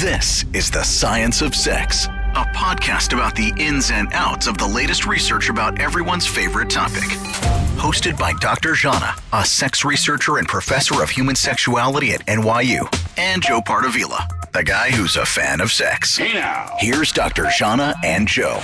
This is The Science of Sex, a podcast about the ins and outs of the latest research about everyone's favorite topic. Hosted by Dr. Zhana, a sex researcher and professor of human sexuality at NYU, and Joe Pardavila, the guy who's a fan of sex. Hey now. Here's Dr. Zhana and Joe.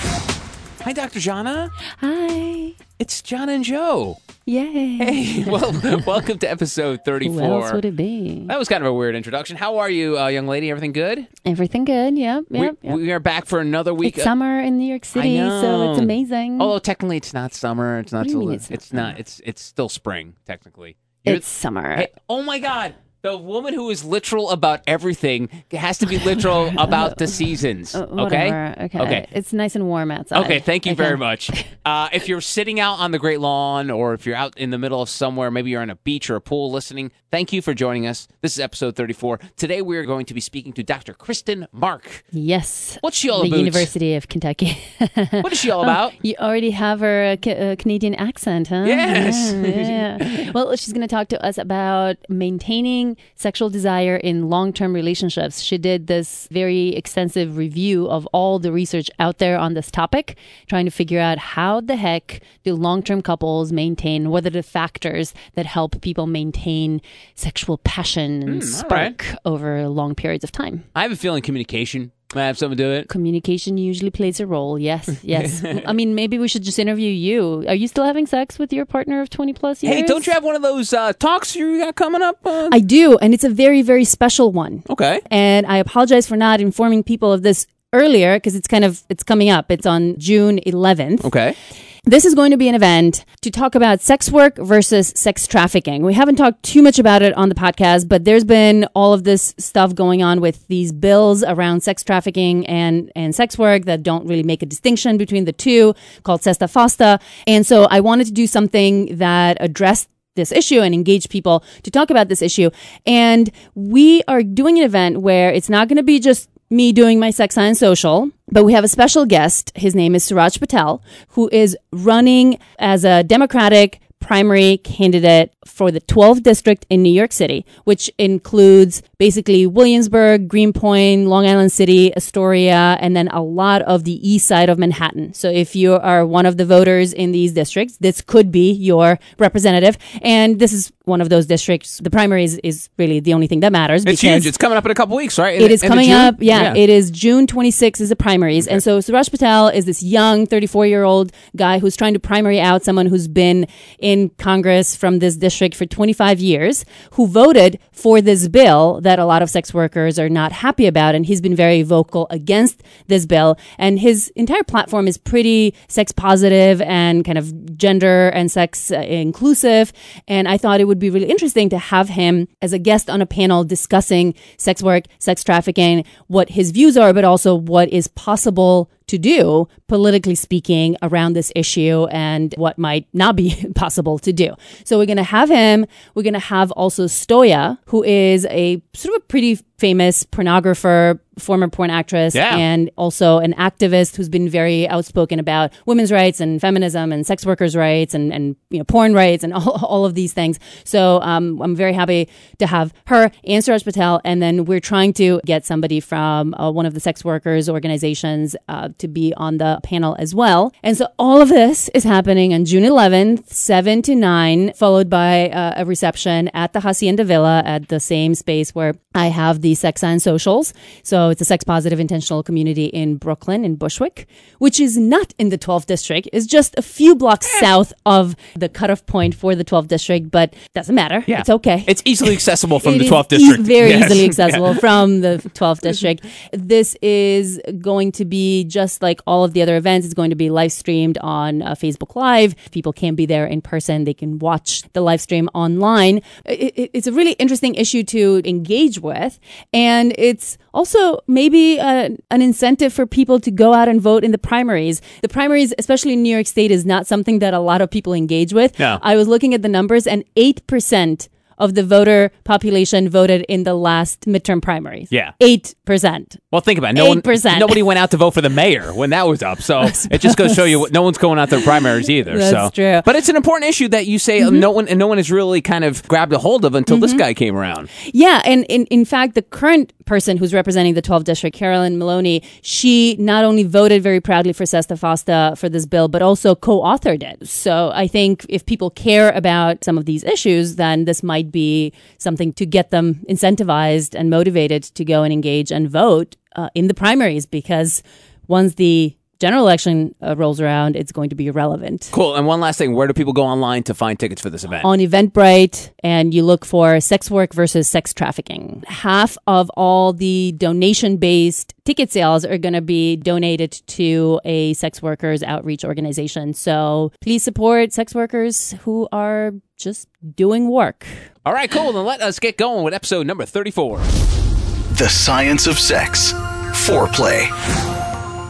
Hi, Dr. Zhana. Hi. It's Zhana and Joe. Yay. Hey, well, welcome to episode 34. Who else would it be? That was kind of a weird introduction. How are you, uh, young lady? Everything good? Everything good? Yep. Yep. we, yep. we are back for another week. it's summer in New York City, so it's amazing. Although technically it's not summer. It's not. What do you mean it's not it's not. It's it's still spring technically. You're- it's summer. Hey, oh my God. The woman who is literal about everything has to be literal about the seasons. Uh, okay. Okay. Okay. It's nice and warm outside. Okay, thank you Okay. very much. Uh, if you're sitting out on the Great Lawn or if you're out in the middle of somewhere, maybe you're on a beach or a pool listening, thank you for joining us. This is episode 34. Today we're going to be speaking to Dr. Kristen Mark. Yes. What's she all the about? University of Kentucky. What is she all about? You already have her uh, uh, Canadian accent, huh? Yes. Yeah, yeah. well, she's going to talk to us about maintaining sexual desire in long term relationships. She did this very extensive review of all the research out there on this topic, trying to figure out how the heck do long term couples maintain, what are the factors that help people maintain sexual passion and all spark over long periods of time. I have a feeling communication might have something to do with it. Communication usually plays a role. Yes, yes. I mean, maybe we should just interview you. Are you still having sex with your partner of 20 plus years? Hey, don't you have one of those uh, talks you got coming up? Uh, I do, and it's a very, very special one. okay. And I apologize for not informing people of this earlier because it's kind of it's coming up. It's on June 11th. Okay. This is going to be an event to talk about sex work versus sex trafficking. We haven't talked too much about it on the podcast, but there's been all of this stuff going on with these bills around sex trafficking and, and sex work that don't really make a distinction between the two called Sesta Fosta. And so I wanted to do something that addressed this issue and engage people to talk about this issue. And we are doing an event where it's not going to be just me doing my sex science social, but we have a special guest. His name is Suraj Patel, who is running as a Democratic primary candidate for the 12th district in New York City, which includes basically Williamsburg, Greenpoint, Long Island City, Astoria, and then a lot of the east side of Manhattan. So if you are one of the voters in these districts, this could be your representative. And this is one of those districts. The primary is, is really the only thing that matters. It's huge. It's coming up in a couple weeks, right? In it is coming up. Yeah, it is June 26th is the primaries. And so Suraj Patel is this young 34 year old guy who's trying to primary out someone who's been in Congress from this district for 25 years, who voted for this bill that a lot of sex workers are not happy about. And he's been very vocal against this bill. And his entire platform is pretty sex positive and kind of gender and sex uh, inclusive. And I thought it would be really interesting to have him as a guest on a panel discussing sex work, sex trafficking, what his views are, but also what is possible to do, politically speaking, around this issue and what might not be possible to do. So we're going to have him. We're going to have also Stoya, who is a sort of a pretty famous pornographer, former porn actress, Yeah. and also an activist who's been very outspoken about women's rights and feminism and sex workers' rights and, and you know porn rights and all, all of these things. So um, I'm very happy to have her and Suraj Patel, and then we're trying to get somebody from uh, one of the sex workers organizations uh, to be on the panel as well. And so all of this is happening on June 11th, 7 to 9, followed by uh, a reception at the Hacienda Villa at the same space where I have the Sex and Socials. So it's a sex positive intentional community in Brooklyn, in Bushwick, which is not in the 12th district. It's just a few blocks south of the cutoff point for the 12th district, but doesn't matter. Yeah. It's okay. It's easily accessible from the is 12th e- district. very Yes. easily accessible from the 12th district. This is going to be just like all of the other events. It's going to be live streamed on uh, Facebook Live. People can't be there in person, they can watch the live stream online. It, it, it's a really interesting issue to engage with. And it's also maybe uh, an incentive for people to go out and vote in the primaries. The primaries, especially in New York State, is not something that a lot of people engage with. Yeah. I was looking at the numbers and 8% of the voter population voted in the last midterm primaries. Yeah. 8%. Well, think about it. No 8%. nobody went out to vote for the mayor when that was up. So it just goes to show you no one's going out to the primaries either. That's so. true. Mm-hmm. But it's an important issue that you say uh, no one and no one has really kind of grabbed a hold of until this guy came around. Yeah, and in, in fact, the current person who's representing the 12th district, Carolyn Maloney, she not only voted very proudly for Sesta Fosta for this bill, but also co-authored it. So I think if people care about some of these issues, then this might be something to get them incentivized and motivated to go and engage and vote uh, in the primaries because once the general election uh, rolls around, it's going to be irrelevant. Cool. And one last thing, where do people go online to find tickets for this event? on Eventbrite and you look for sex work versus sex trafficking. Half of all the donation based ticket sales are going to be donated to a sex workers outreach organization. So please support sex workers who are just doing work. All right, cool. Then let us get going with episode number 34. The Science of Sex. Foreplay.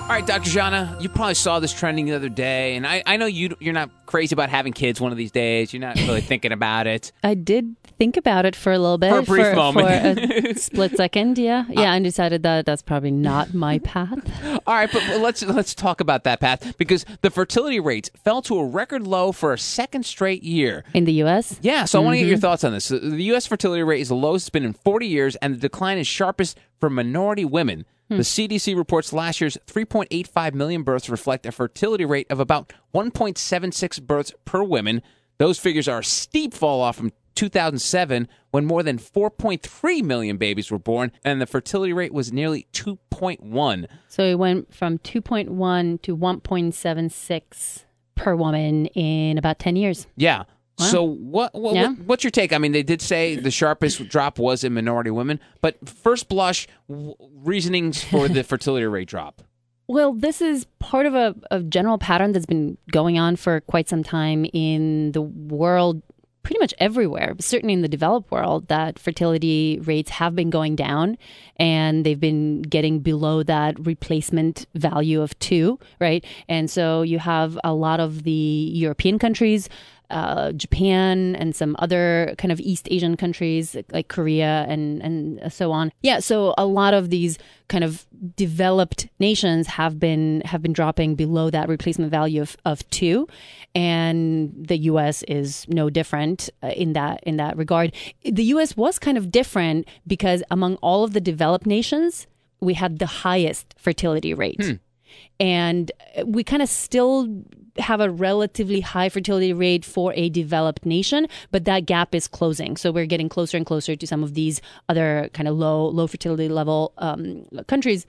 All right, Dr. Zhana, you probably saw this trending the other day, and I, I know you, you're not crazy about having kids one of these days. You're not really thinking about it. I did think about it for a little bit. For a brief moment. For a split second, yeah. Uh, yeah, and decided that that's probably not my path. All right, but let's let's talk about that path because the fertility rates fell to a record low for a second straight year. In the US? Yeah, so I want to get your mm-hmm. thoughts on this. So The U.S. fertility rate is the lowest it's been in 40 years, and the decline is sharpest for minority women. Hmm. The CDC reports last year's 3.85 million births reflect a fertility rate of about 1.76 births per woman. Those figures are a steep fall off from 2007 when more than 4.3 million babies were born, and the fertility rate was nearly 2.1. So it went from 2.1 to 1.76 per woman in about 10 years. Yeah. So what, what, Yeah. what what's your take? I mean, they did say the sharpest drop was in minority women, but first blush w- reasonings for the fertility rate drop. Well, this is part of a, a general pattern that's been going on for quite some time in the world, pretty much everywhere, certainly in the developed world, that fertility rates have been going down and they've been getting below that replacement value of two, right? And so you have a lot of the European countries. Uh, Japan and some other kind of East Asian countries like Korea and and so on. Yeah, so a lot of these kind of developed nations have been have been dropping below that replacement value of, of two, and the U.S. is no different uh, in that in that regard. The U.S. was kind of different because among all of the developed nations, we had the highest fertility rate and we kind of still have a relatively high fertility rate for a developed nation but that gap is closing. So we're getting closer and closer to some of these other kind of low low fertility level um, countries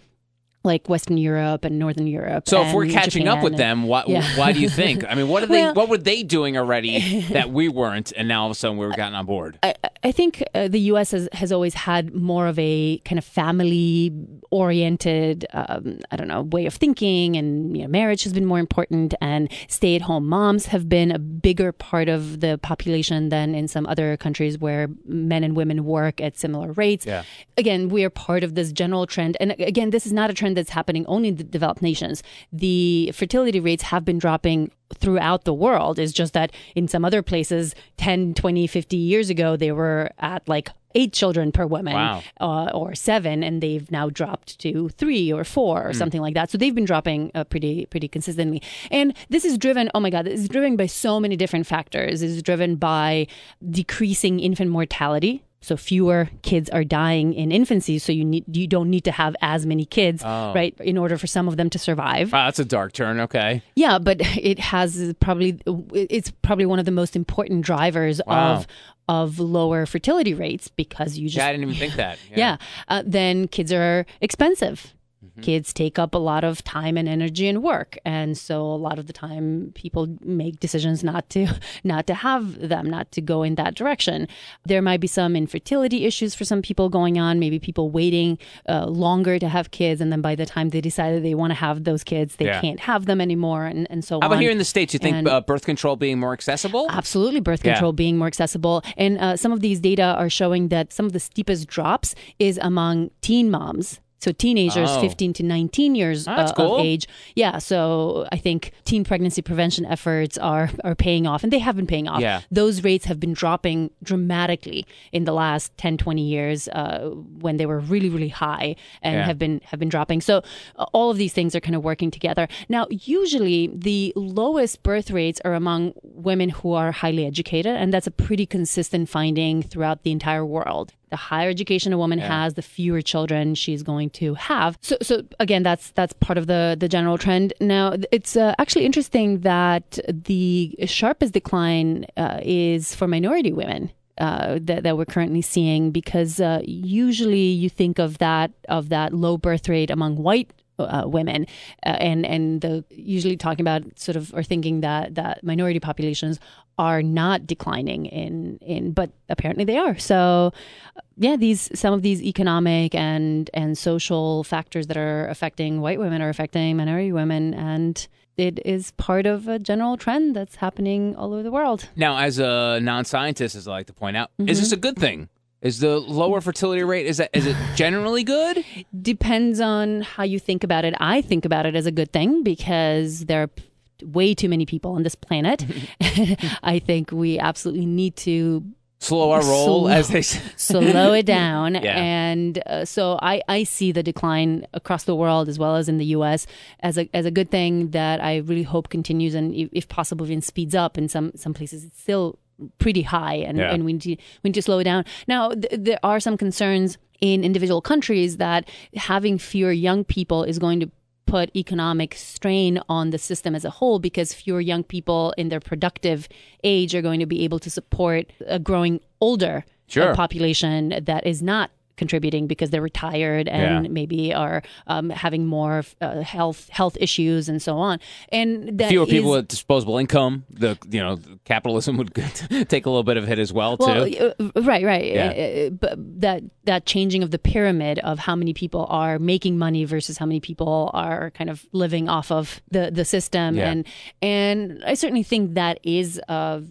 like western europe and northern europe So if we're catching up with and- them, why, Yeah. why do you think? I mean, what are they? Well- what were they doing already that we weren't, and now all of a sudden we were gotten on board? I, I think uh, the U.S. has, has always had more of a kind of family oriented, um, I don't know, way of thinking, and you know, marriage has been more important, and stay at home moms have been a bigger part of the population than in some other countries where men and women work at similar rates. Yeah. Again, we are part of this general trend, and again, this is not a trend that's happening only in the developed nations. The fertility rates have been dropping throughout the world. It's just that in some other places, 10, 20, 50 years ago, they were at like eight children per woman Wow. uh, or seven, and they've now dropped to three or four or something like that. So they've been dropping uh, pretty pretty consistently. And this is driven, oh my God, this is driven by so many different factors. It's driven by decreasing infant mortality. So fewer kids are dying in infancy, so you need you don't need to have as many kids, right, in order for some of them to survive. Wow, that's a dark turn. Okay. Yeah, but it has probably it's probably one of the most important drivers Wow. of of lower fertility rates because you just Yeah, I didn't even think that. yeah. Uh, then kids are expensive. Mm-hmm. Kids take up a lot of time and energy and work, and so a lot of the time people make decisions not to not to have them, not to go in that direction. There might be some infertility issues for some people going on. Maybe people waiting uh, longer to have kids, and then by the time they decide that they want to have those kids, they Yeah. can't have them anymore, and, and so How on. about here in the states? You think And- uh, birth control being more accessible? Absolutely, birth Yeah. control being more accessible. And uh, some of these data are showing that some of the steepest drops is among teen moms. So teenagers, Oh. 15 to 19 years Oh, uh, cool. of age. Yeah. So I think teen pregnancy prevention efforts are are paying off, and they have been paying off. Yeah. Those rates have been dropping dramatically in the last 10, 20 years uh, when they were really, really high and Yeah. have been have been dropping. So uh, all of these things are kind of working together. Now, usually the lowest birth rates are among women who are highly educated, and that's a pretty consistent finding throughout the entire world. The higher education a woman has, the fewer children she's going to have. So, so again, that's that's part of the the general trend. Now, it's uh, actually interesting that the sharpest decline uh, is for minority women uh, that, that we're currently seeing because uh, usually you think of that of that low birth rate among white uh, women uh, and and the usually talking about sort of or thinking that that minority populations are not declining in in but apparently they are so yeah these some of these economic and and social factors that are affecting white women are affecting minority women and it is part of a general trend that's happening all over the world Now, as a non-scientist, as I like to point out, is this a Mm-hmm. good thing? Is the lower fertility rate is that is it generally good? depends on how you think about it. I think about it as a good thing because there are way too many people on this planet. I think we absolutely need to Slow our roll, Slow- as they slow it down. Yeah. And uh, so I, I see the decline across the world as well as in the U.S. as a as a good thing that I really hope continues and if, possible even speeds up. In some some places, it's still pretty high, and, Yeah. and we need to, we need to slow it down. Now th- there are some concerns in individual countries that having fewer young people is going to put economic strain on the system as a whole because fewer young people in their productive age are going to be able to support a growing older Sure. uh, population that is not contributing because they're retired and Yeah. maybe are um, having more uh, health health issues and so on and that Fewer people with disposable income. The you know capitalism would take a little bit of a hit as well well, too. uh, right, right. Yeah. Uh, uh, but that that changing of the pyramid of how many people are making money versus how many people are kind of living off of the the system, Yeah. and and I certainly think that is a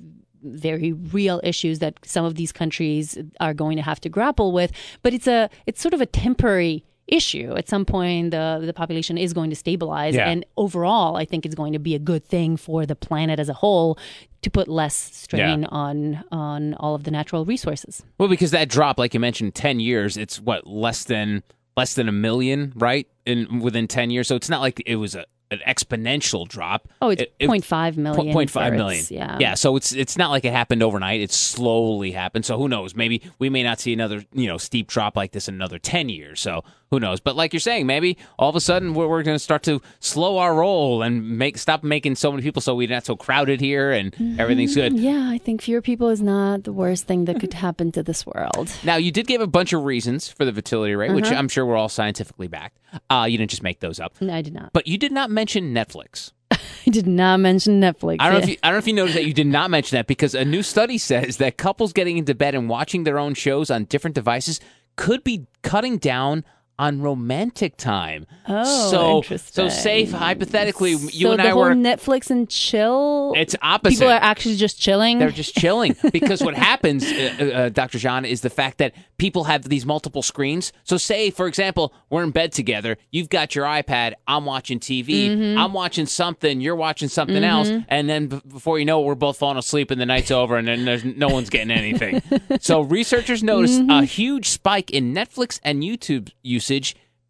very real issues that some of these countries are going to have to grapple with. But it's a it's sort of a temporary issue. At some point, the the population is going to stabilize, Yeah. and overall, I think it's going to be a good thing for the planet as a whole to put less strain on on all of the natural resources. Well, because that drop, like you mentioned, ten years, it's what less than less than a million, right? In within ten years, so it's not like it was a, an exponential drop. Oh, it's It- it- 0.5 million. Point five million. Yeah. Yeah. So it's it's not like it happened overnight. It slowly happened. So who knows? Maybe we may not see another you know steep drop like this in another ten years. So who knows? But like you're saying, maybe all of a sudden we're, we're going to start to slow our roll and make stop making so many people so we're not so crowded here and everything's good. Yeah, I think fewer people is not the worst thing that could happen to this world. Now you did give a bunch of reasons for the fertility rate, Uh-huh. which I'm sure we're all scientifically backed. Uh, you didn't just make those up. No, I did not. But you did not mention Netflix. I did not mention Netflix. I don't know if you, I don't know if you noticed that you did not mention that because a new study says that couples getting into bed and watching their own shows on different devices could be cutting down on romantic time. Oh, so interesting. so say hypothetically you so and the I whole were Netflix and chill. it's opposite. People are actually just chilling. They're just chilling because what happens, uh, uh, uh, Dr. Zhana, is the fact that people have these multiple screens. So, say for example, we're in bed together. You've got your iPad. I'm watching TV. Mm-hmm. I'm watching something. You're watching something else, and then b- before you know it, we're both falling asleep, and the night's over, and then there's no one's getting anything. so, researchers noticed Mm-hmm. a huge spike in Netflix and YouTube usage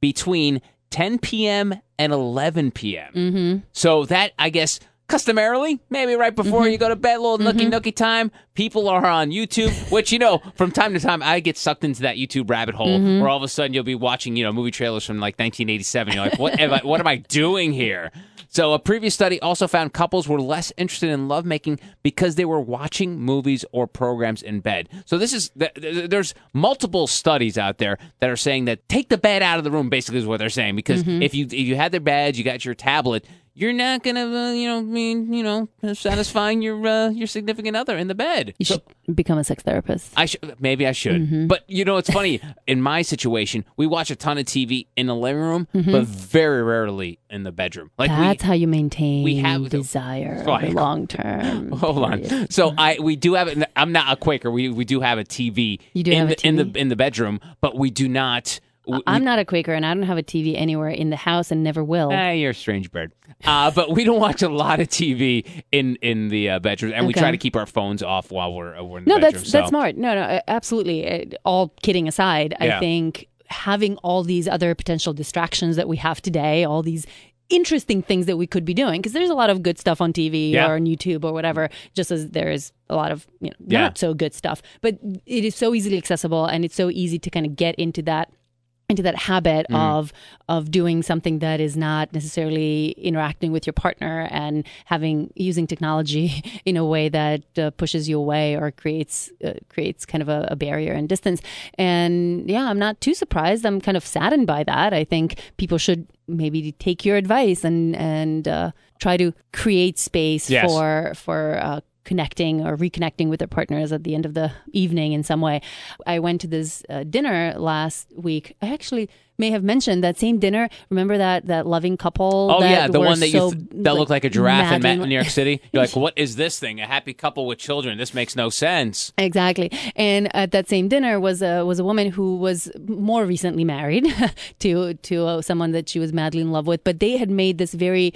between 10 p.m. and 11 p.m. Mm-hmm. So that I guess customarily, maybe right before Mm-hmm. you go to bed, little nookie nookie time, people are on YouTube, which you know, from time to time I get sucked into that YouTube rabbit hole Mm-hmm. where all of a sudden you'll be watching, you know, movie trailers from like 1987. You're like, what am I what am I doing here? So a previous study also found couples were less interested in lovemaking because they were watching movies or programs in bed. So this is th- th- there's multiple studies out there that are saying that take the bed out of the room basically is what they're saying because Mm-hmm. if you if you had their bed, you got your tablet, you're not gonna uh, you know mean you know satisfying your uh, your significant other in the bed. you should become a sex therapist. I should maybe I should, Mm-hmm. but you know it's funny. in my situation, we watch a ton of TV in the living room, but very rarely in the bedroom. Like we, Mm-hmm. That's how you maintain we have desire Oh, long term. Hold on. So I we do have it. I'm not a Quaker. We we do have a TV. You do in have a the, in the in the bedroom, but we do not we- I'm not a Quaker, and I don't have a TV anywhere in the house, and never will. Eh, you're a strange bird. Uh, but we don't watch a lot of TV in in the uh, bedroom, and we try to keep our phones off while we're, uh, we're in the no, bedroom. that's so- that's smart. No, no, absolutely. Uh, All kidding aside, Yeah. I think having all these other potential distractions that we have today, all these interesting things that we could be doing, because there's a lot of good stuff on TV Yeah. or on YouTube or whatever, just as there is a lot of you know Yeah. not so good stuff. But it is so easily accessible, and it's so easy to kind of get into that into that habit Mm. of of doing something that is not necessarily interacting with your partner and having using technology in a way that uh, pushes you away or creates uh, creates kind of a, a barrier and distance and yeah i'm not too surprised i'm kind of saddened by that i think people should maybe take your advice and and uh, try to create space Yes. for for uh, connecting or reconnecting with their partners at the end of the evening in some way. I went to this uh, dinner last week. I actually may have mentioned that same dinner. Remember that that loving couple? Oh that yeah, the one that you th- that looked like a giraffe in, Ma- in New York City. You're like, what is this thing? A happy couple with children? This makes no sense. Exactly. And at that same dinner was a was a woman who was more recently married to to uh, someone that she was madly in love with, but they had made this very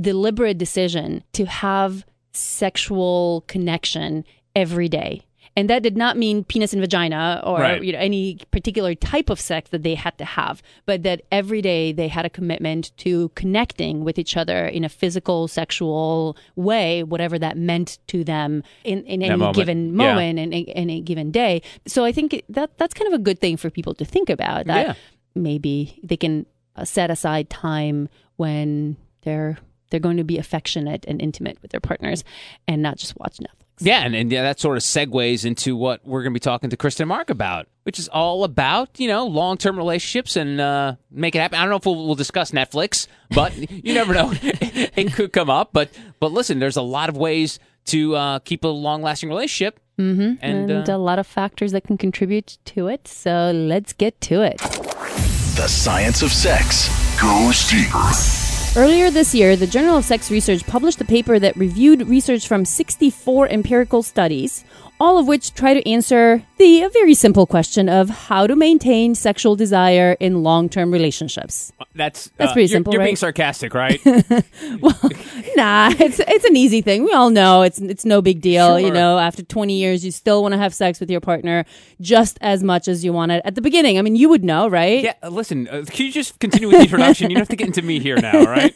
deliberate decision to have sexual connection every day. And that did not mean penis and vagina or Right. you know any particular type of sex that they had to have, but that every day they had a commitment to connecting with each other in a physical, sexual way, whatever that meant to them in, in any moment. given moment and in any given day. So I think that that's kind of a good thing for people to think about. That Yeah. maybe they can uh, set aside time when they're they're going to be affectionate and intimate with their partners and not just watch Netflix. Yeah, and, and yeah, that sort of segues into what we're going to be talking to Kristen and Mark about, which is all about you know long term relationships and uh, make it happen. I don't know if we'll, we'll discuss Netflix, but you never know; it could come up. But but listen, there's a lot of ways to uh, keep a long lasting relationship, mm-hmm. and, And, uh, a lot of factors that can contribute to it. So let's get to it. The science of sex goes deeper. Earlier this year, the Journal of Sex Research published a paper that reviewed research from 64 empirical studies, all of which try to answer the very simple question of how to maintain sexual desire in long-term relationships. that's That's uh, pretty you're- simple, You're being sarcastic, right? well, Nah, it's it's an easy thing. We all know it's it's no big deal. You know, after 20 years, you still want to have sex with your partner just as much as you wanted at the beginning. I mean, you would know, right? yeah. uh, Listen, uh, can you just continue with the introduction? You don't have to get into me here now, right?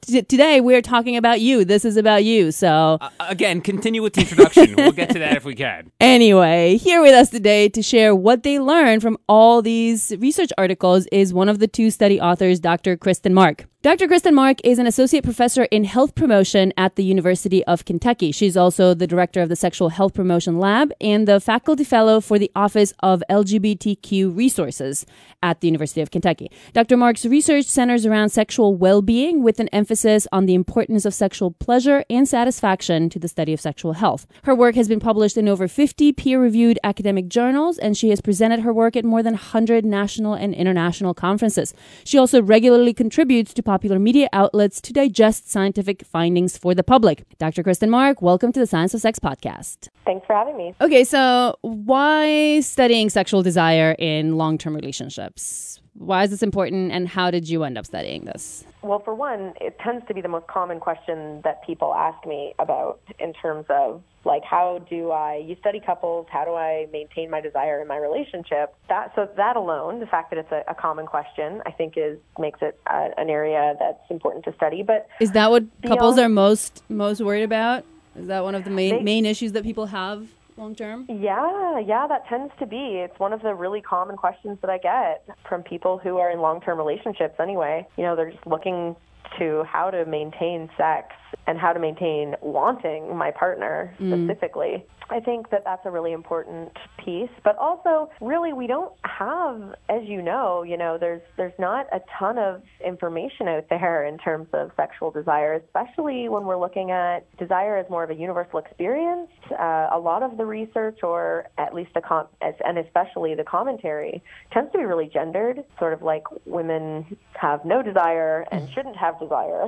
T- today we're talking about you. This is about you. So Uh, again, continue with the introduction. we'll get to that if we can. Anyway, here with us today to share what they learned from all these research articles is one of the two study authors, Dr. Kristen Mark. Dr. Kristen Mark is an associate professor in health promotion at the University of Kentucky. She's also the director of the Sexual Health Promotion Lab and the faculty fellow for the Office of LGBTQ Resources at the University of Kentucky. Dr. Mark's research centers around sexual well-being with an emphasis on the importance of sexual pleasure and satisfaction to the study of sexual health. Her work has been published in over 50 peer-reviewed academic journals and she has presented her work at more than 100 national and international conferences. She also regularly contributes to popular media outlets to digest scientific findings for the public. Dr. Kristen Mark, welcome to the Science of Sex podcast. Thanks for having me. Okay, so why studying sexual desire in long-term relationships? Why is this important and how did you end up studying this? Well, for one, it tends to be the most common question that people ask me about in terms of like how do I you study couples, how do I maintain my desire in my relationship? That so that alone, the fact that it's a, a common question, I think is makes it uh, an area that's important to study, but Is that what couples are most most worried about? Is that one of the main They- main issues that people have long term? Yeah, yeah, that tends to be. It's one of the really common questions that I get from people who are in long term relationships anyway. You know, they're just looking to how to maintain sex and how to maintain wanting my partner specifically. I think that that's a really important piece, but also really we don't have as you know, you know, there's there's not a ton of information out there in terms of sexual desire, especially when we're looking at desire as more of a universal experience. Uh, a lot of the research, or at least the com- as, and especially the commentary, tends to be really gendered. Sort of like women have no desire and shouldn't have desire,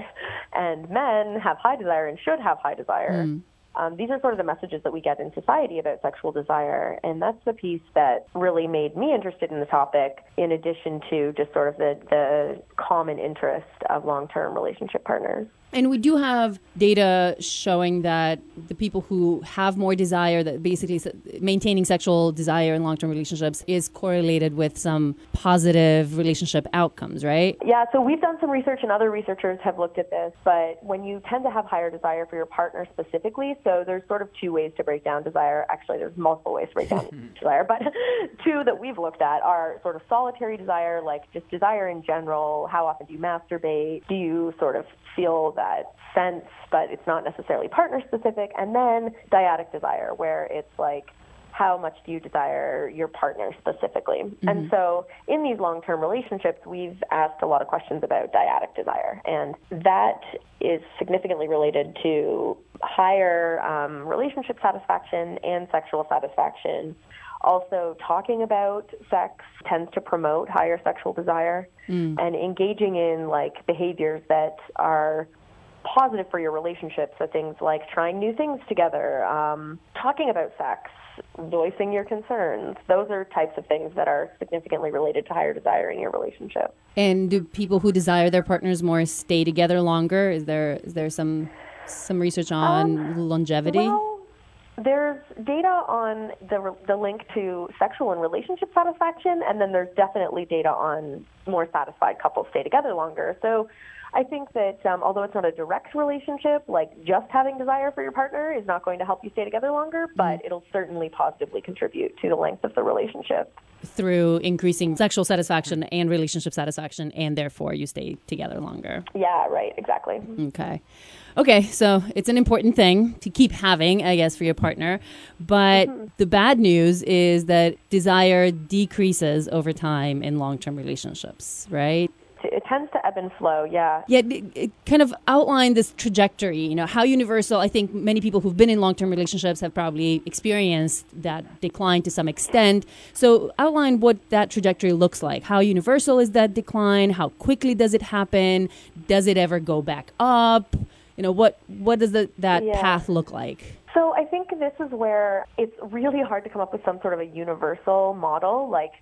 and men have high desire and should have high desire. Um, these are sort of the messages that we get in society about sexual desire, and that's the piece that really made me interested in the topic. In addition to just sort of the the common interest of long-term relationship partners. And we do have data showing that the people who have more desire, that basically maintaining sexual desire in long term relationships, is correlated with some positive relationship outcomes, right? Yeah, so we've done some research and other researchers have looked at this, but when you tend to have higher desire for your partner specifically, so there's sort of two ways to break down desire. Actually, there's multiple ways to break down desire, but two that we've looked at are sort of solitary desire, like just desire in general. How often do you masturbate? Do you sort of feel that sense, but it's not necessarily partner specific. And then dyadic desire, where it's like, how much do you desire your partner specifically? Mm-hmm. And so in these long term relationships, we've asked a lot of questions about dyadic desire. And that is significantly related to higher um, relationship satisfaction and sexual satisfaction. Also, talking about sex tends to promote higher sexual desire mm. and engaging in like behaviors that are positive for your relationship. So things like trying new things together, um, talking about sex, voicing your concerns. Those are types of things that are significantly related to higher desire in your relationship. And do people who desire their partners more stay together longer? Is there is there some some research on um, longevity? Well, there's data on the the link to sexual and relationship satisfaction, and then there's definitely data on more satisfied couples stay together longer. So I think that um, although it's not a direct relationship, like just having desire for your partner is not going to help you stay together longer, but mm-hmm. it'll certainly positively contribute to the length of the relationship. Through increasing sexual satisfaction and relationship satisfaction, and therefore you stay together longer. Yeah, right, exactly. Okay. Okay, so it's an important thing to keep having, I guess, for your partner. But mm-hmm. the bad news is that desire decreases over time in long term relationships, right? It tends to ebb and flow. Yeah. Yeah. It, kind of outline this trajectory. You know how universal. I think many people who've been in long-term relationships have probably experienced that decline to some extent. So outline what that trajectory looks like. How universal is that decline? How quickly does it happen? Does it ever go back up? You know what? What does the, that yeah. path look like? So I think this is where it's really hard to come up with some sort of a universal model. Like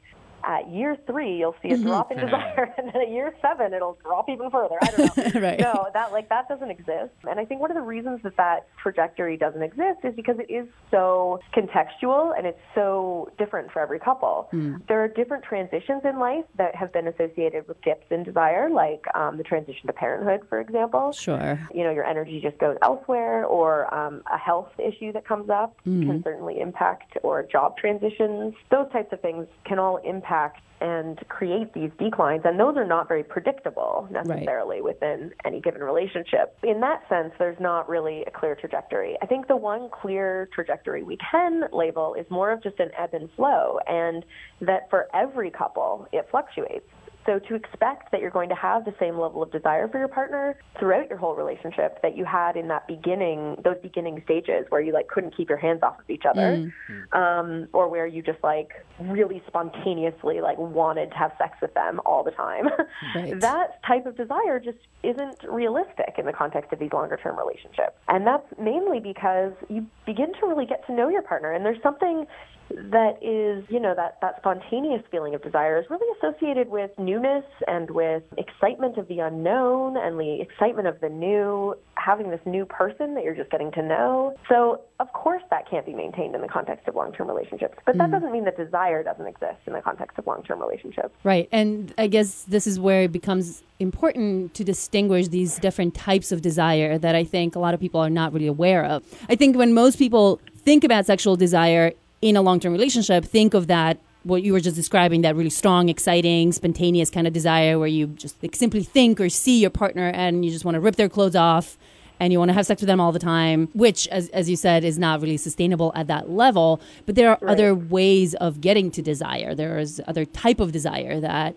at year three you'll see a mm-hmm. drop in desire and then at year seven it'll drop even further i don't know right. no that like that doesn't exist and i think one of the reasons that that trajectory doesn't exist is because it is so contextual and it's so different for every couple mm. there are different transitions in life that have been associated with dips in desire like um, the transition to parenthood for example sure you know your energy just goes elsewhere or um, a health issue that comes up mm. can certainly impact or job transitions those types of things can all impact impact and create these declines. And those are not very predictable necessarily right. within any given relationship. In that sense, there's not really a clear trajectory. I think the one clear trajectory we can label is more of just an ebb and flow, and that for every couple, it fluctuates. So to expect that you're going to have the same level of desire for your partner throughout your whole relationship that you had in that beginning, those beginning stages where you like couldn't keep your hands off of each other, mm. um, or where you just like really spontaneously like wanted to have sex with them all the time. Right. that type of desire just isn't realistic in the context of these longer term relationships. And that's mainly because you begin to really get to know your partner and there's something that is, you know, that, that spontaneous feeling of desire is really associated with newness and with excitement of the unknown and the excitement of the new, having this new person that you're just getting to know. So, of course, that can't be maintained in the context of long term relationships. But that mm. doesn't mean that desire doesn't exist in the context of long term relationships. Right. And I guess this is where it becomes important to distinguish these different types of desire that I think a lot of people are not really aware of. I think when most people think about sexual desire, in a long term relationship, think of that what you were just describing that really strong, exciting, spontaneous kind of desire where you just like, simply think or see your partner and you just want to rip their clothes off and you want to have sex with them all the time, which, as, as you said, is not really sustainable at that level. But there are right. other ways of getting to desire. There is other type of desire that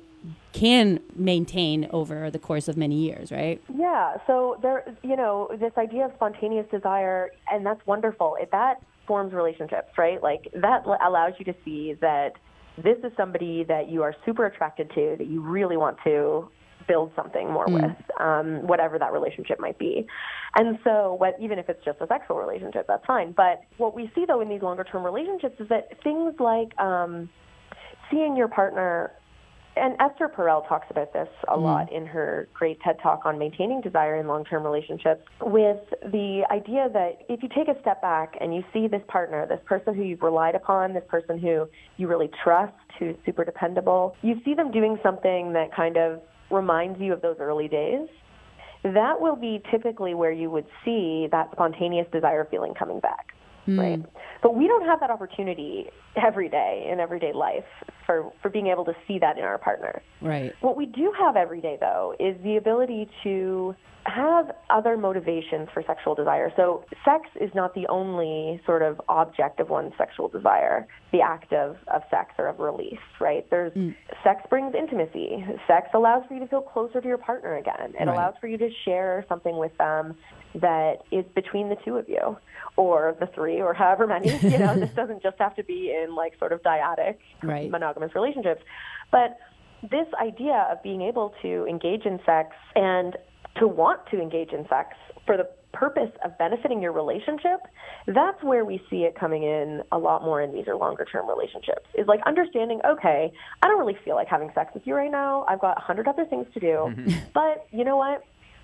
can maintain over the course of many years, right? Yeah. So there, you know, this idea of spontaneous desire, and that's wonderful. It, that forms relationships, right? Like that allows you to see that this is somebody that you are super attracted to, that you really want to build something more mm. with, um, whatever that relationship might be. And so, what, even if it's just a sexual relationship, that's fine. But what we see, though, in these longer term relationships is that things like um, seeing your partner and Esther Perel talks about this a mm. lot in her great TED talk on maintaining desire in long term relationships with the idea that if you take a step back and you see this partner, this person who you've relied upon, this person who you really trust, who's super dependable, you see them doing something that kind of reminds you of those early days. That will be typically where you would see that spontaneous desire feeling coming back mm. right? But we don't have that opportunity every day in everyday life for, for being able to see that in our partner. Right. What we do have every day, though, is the ability to have other motivations for sexual desire. So, sex is not the only sort of object of one's sexual desire, the act of, of sex or of release, right? There's mm. sex brings intimacy. Sex allows for you to feel closer to your partner again. It right. allows for you to share something with them that is between the two of you or the three or however many. You know, this doesn't just have to be in like sort of dyadic right. monogamous relationships. But this idea of being able to engage in sex and to want to engage in sex for the purpose of benefiting your relationship, that's where we see it coming in a lot more in these or longer term relationships. Is like understanding, okay, I don't really feel like having sex with you right now. I've got a hundred other things to do. Mm-hmm. But you know what?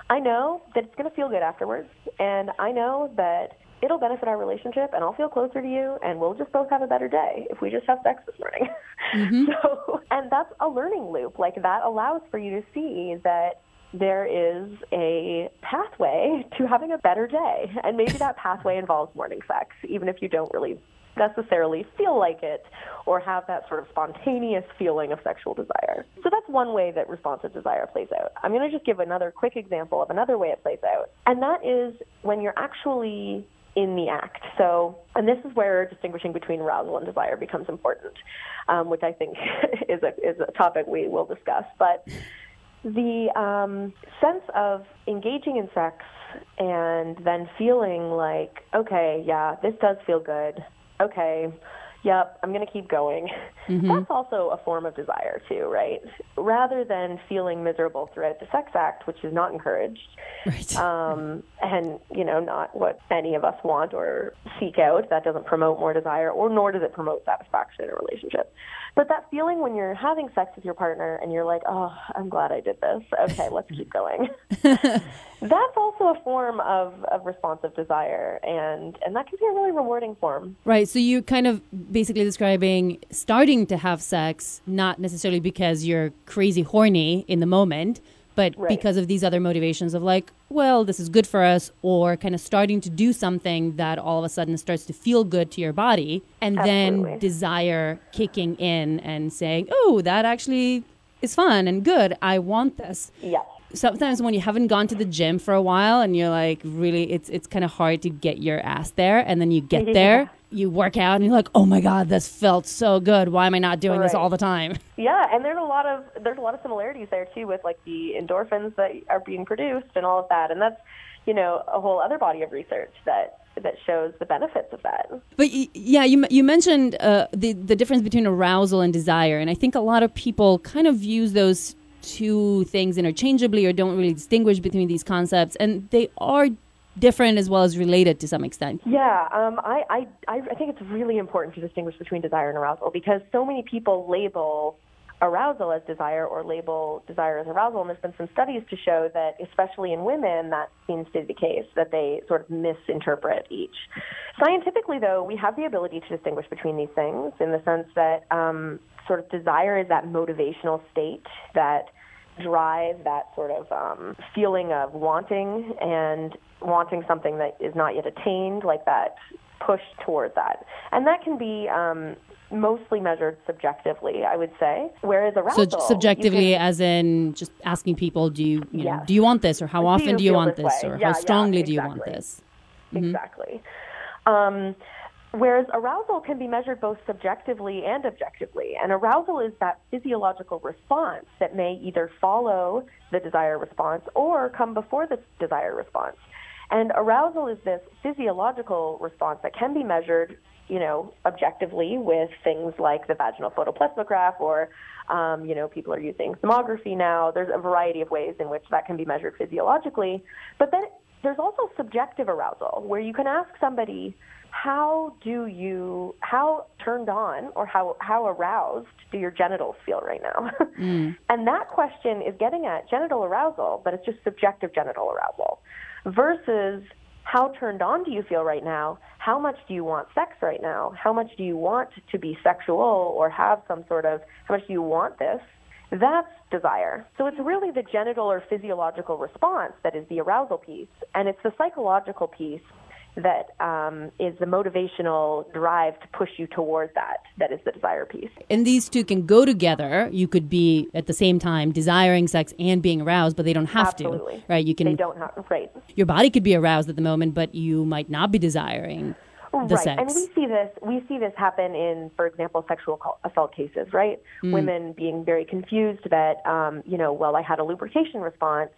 I know that it's going to feel good afterwards. And I know that it'll benefit our relationship and I'll feel closer to you and we'll just both have a better day if we just have sex this morning. Mm-hmm. so, and that's a learning loop. Like that allows for you to see that there is a pathway to having a better day. And maybe that pathway involves morning sex, even if you don't really necessarily feel like it or have that sort of spontaneous feeling of sexual desire. So that's one way that responsive desire plays out. I'm going to just give another quick example of another way it plays out, and that is when you're actually in the act. So, and this is where distinguishing between arousal and desire becomes important, um, which I think is a is a topic we will discuss. But the um, sense of engaging in sex and then feeling like, okay, yeah, this does feel good. Okay, yep, I'm going to keep going. Mm-hmm. That's also a form of desire, too, right? Rather than feeling miserable throughout the sex act, which is not encouraged, right. um, and, you know, not what any of us want or seek out, that doesn't promote more desire, or nor does it promote satisfaction in a relationship. But that feeling when you're having sex with your partner and you're like, oh, I'm glad I did this. Okay, let's keep going. That's also a form of, of responsive desire, and, and that can be a really rewarding form. Right. So you kind of basically describing starting to have sex, not necessarily because you're crazy horny in the moment, but right. because of these other motivations of like, well, this is good for us, or kind of starting to do something that all of a sudden starts to feel good to your body, and Absolutely. then desire kicking in and saying, oh, that actually is fun and good. I want this. Yeah sometimes when you haven't gone to the gym for a while and you're like really it's it's kind of hard to get your ass there and then you get yeah. there you work out and you're like oh my god this felt so good why am i not doing right. this all the time yeah and there's a lot of there's a lot of similarities there too with like the endorphins that are being produced and all of that and that's you know a whole other body of research that that shows the benefits of that. But yeah, you you mentioned uh, the the difference between arousal and desire, and I think a lot of people kind of use those two things interchangeably or don't really distinguish between these concepts, and they are different as well as related to some extent. Yeah, um, I, I, I think it's really important to distinguish between desire and arousal because so many people label arousal as desire or label desire as arousal. And there's been some studies to show that, especially in women, that seems to be the case, that they sort of misinterpret each. Scientifically, though, we have the ability to distinguish between these things in the sense that um, sort of desire is that motivational state that drive, that sort of um, feeling of wanting and wanting something that is not yet attained, like that push toward that. And that can be um, mostly measured subjectively, I would say. Whereas arousal, so subjectively, can, as in just asking people, do you, you know, do you want this, or how often do you, do you want this, this or yeah, how strongly yeah, exactly. do you want this? Mm-hmm. Exactly. Um, Whereas arousal can be measured both subjectively and objectively. And arousal is that physiological response that may either follow the desire response or come before the desire response. And arousal is this physiological response that can be measured you know, objectively with things like the vaginal photoplethysmograph or, um, you know, people are using thermography now. There's a variety of ways in which that can be measured physiologically. But then there's also subjective arousal where you can ask somebody, how do you how turned on or how how aroused do your genitals feel right now mm. and that question is getting at genital arousal but it's just subjective genital arousal versus how turned on do you feel right now? How much do you want sex right now? How much do you want to be sexual or have some sort of how much do you want this? That's desire. So it's really the genital or physiological response that is the arousal piece, and it's the psychological piece that um, is the motivational drive to push you toward that that is the desire piece and these two can go together you could be at the same time desiring sex and being aroused but they don't have Absolutely. to right you can they don't have right your body could be aroused at the moment but you might not be desiring the right. sex. And we see this we see this happen in, for example, sexual assault cases, right? Mm. Women being very confused that, um, you know, well, I had a lubrication response,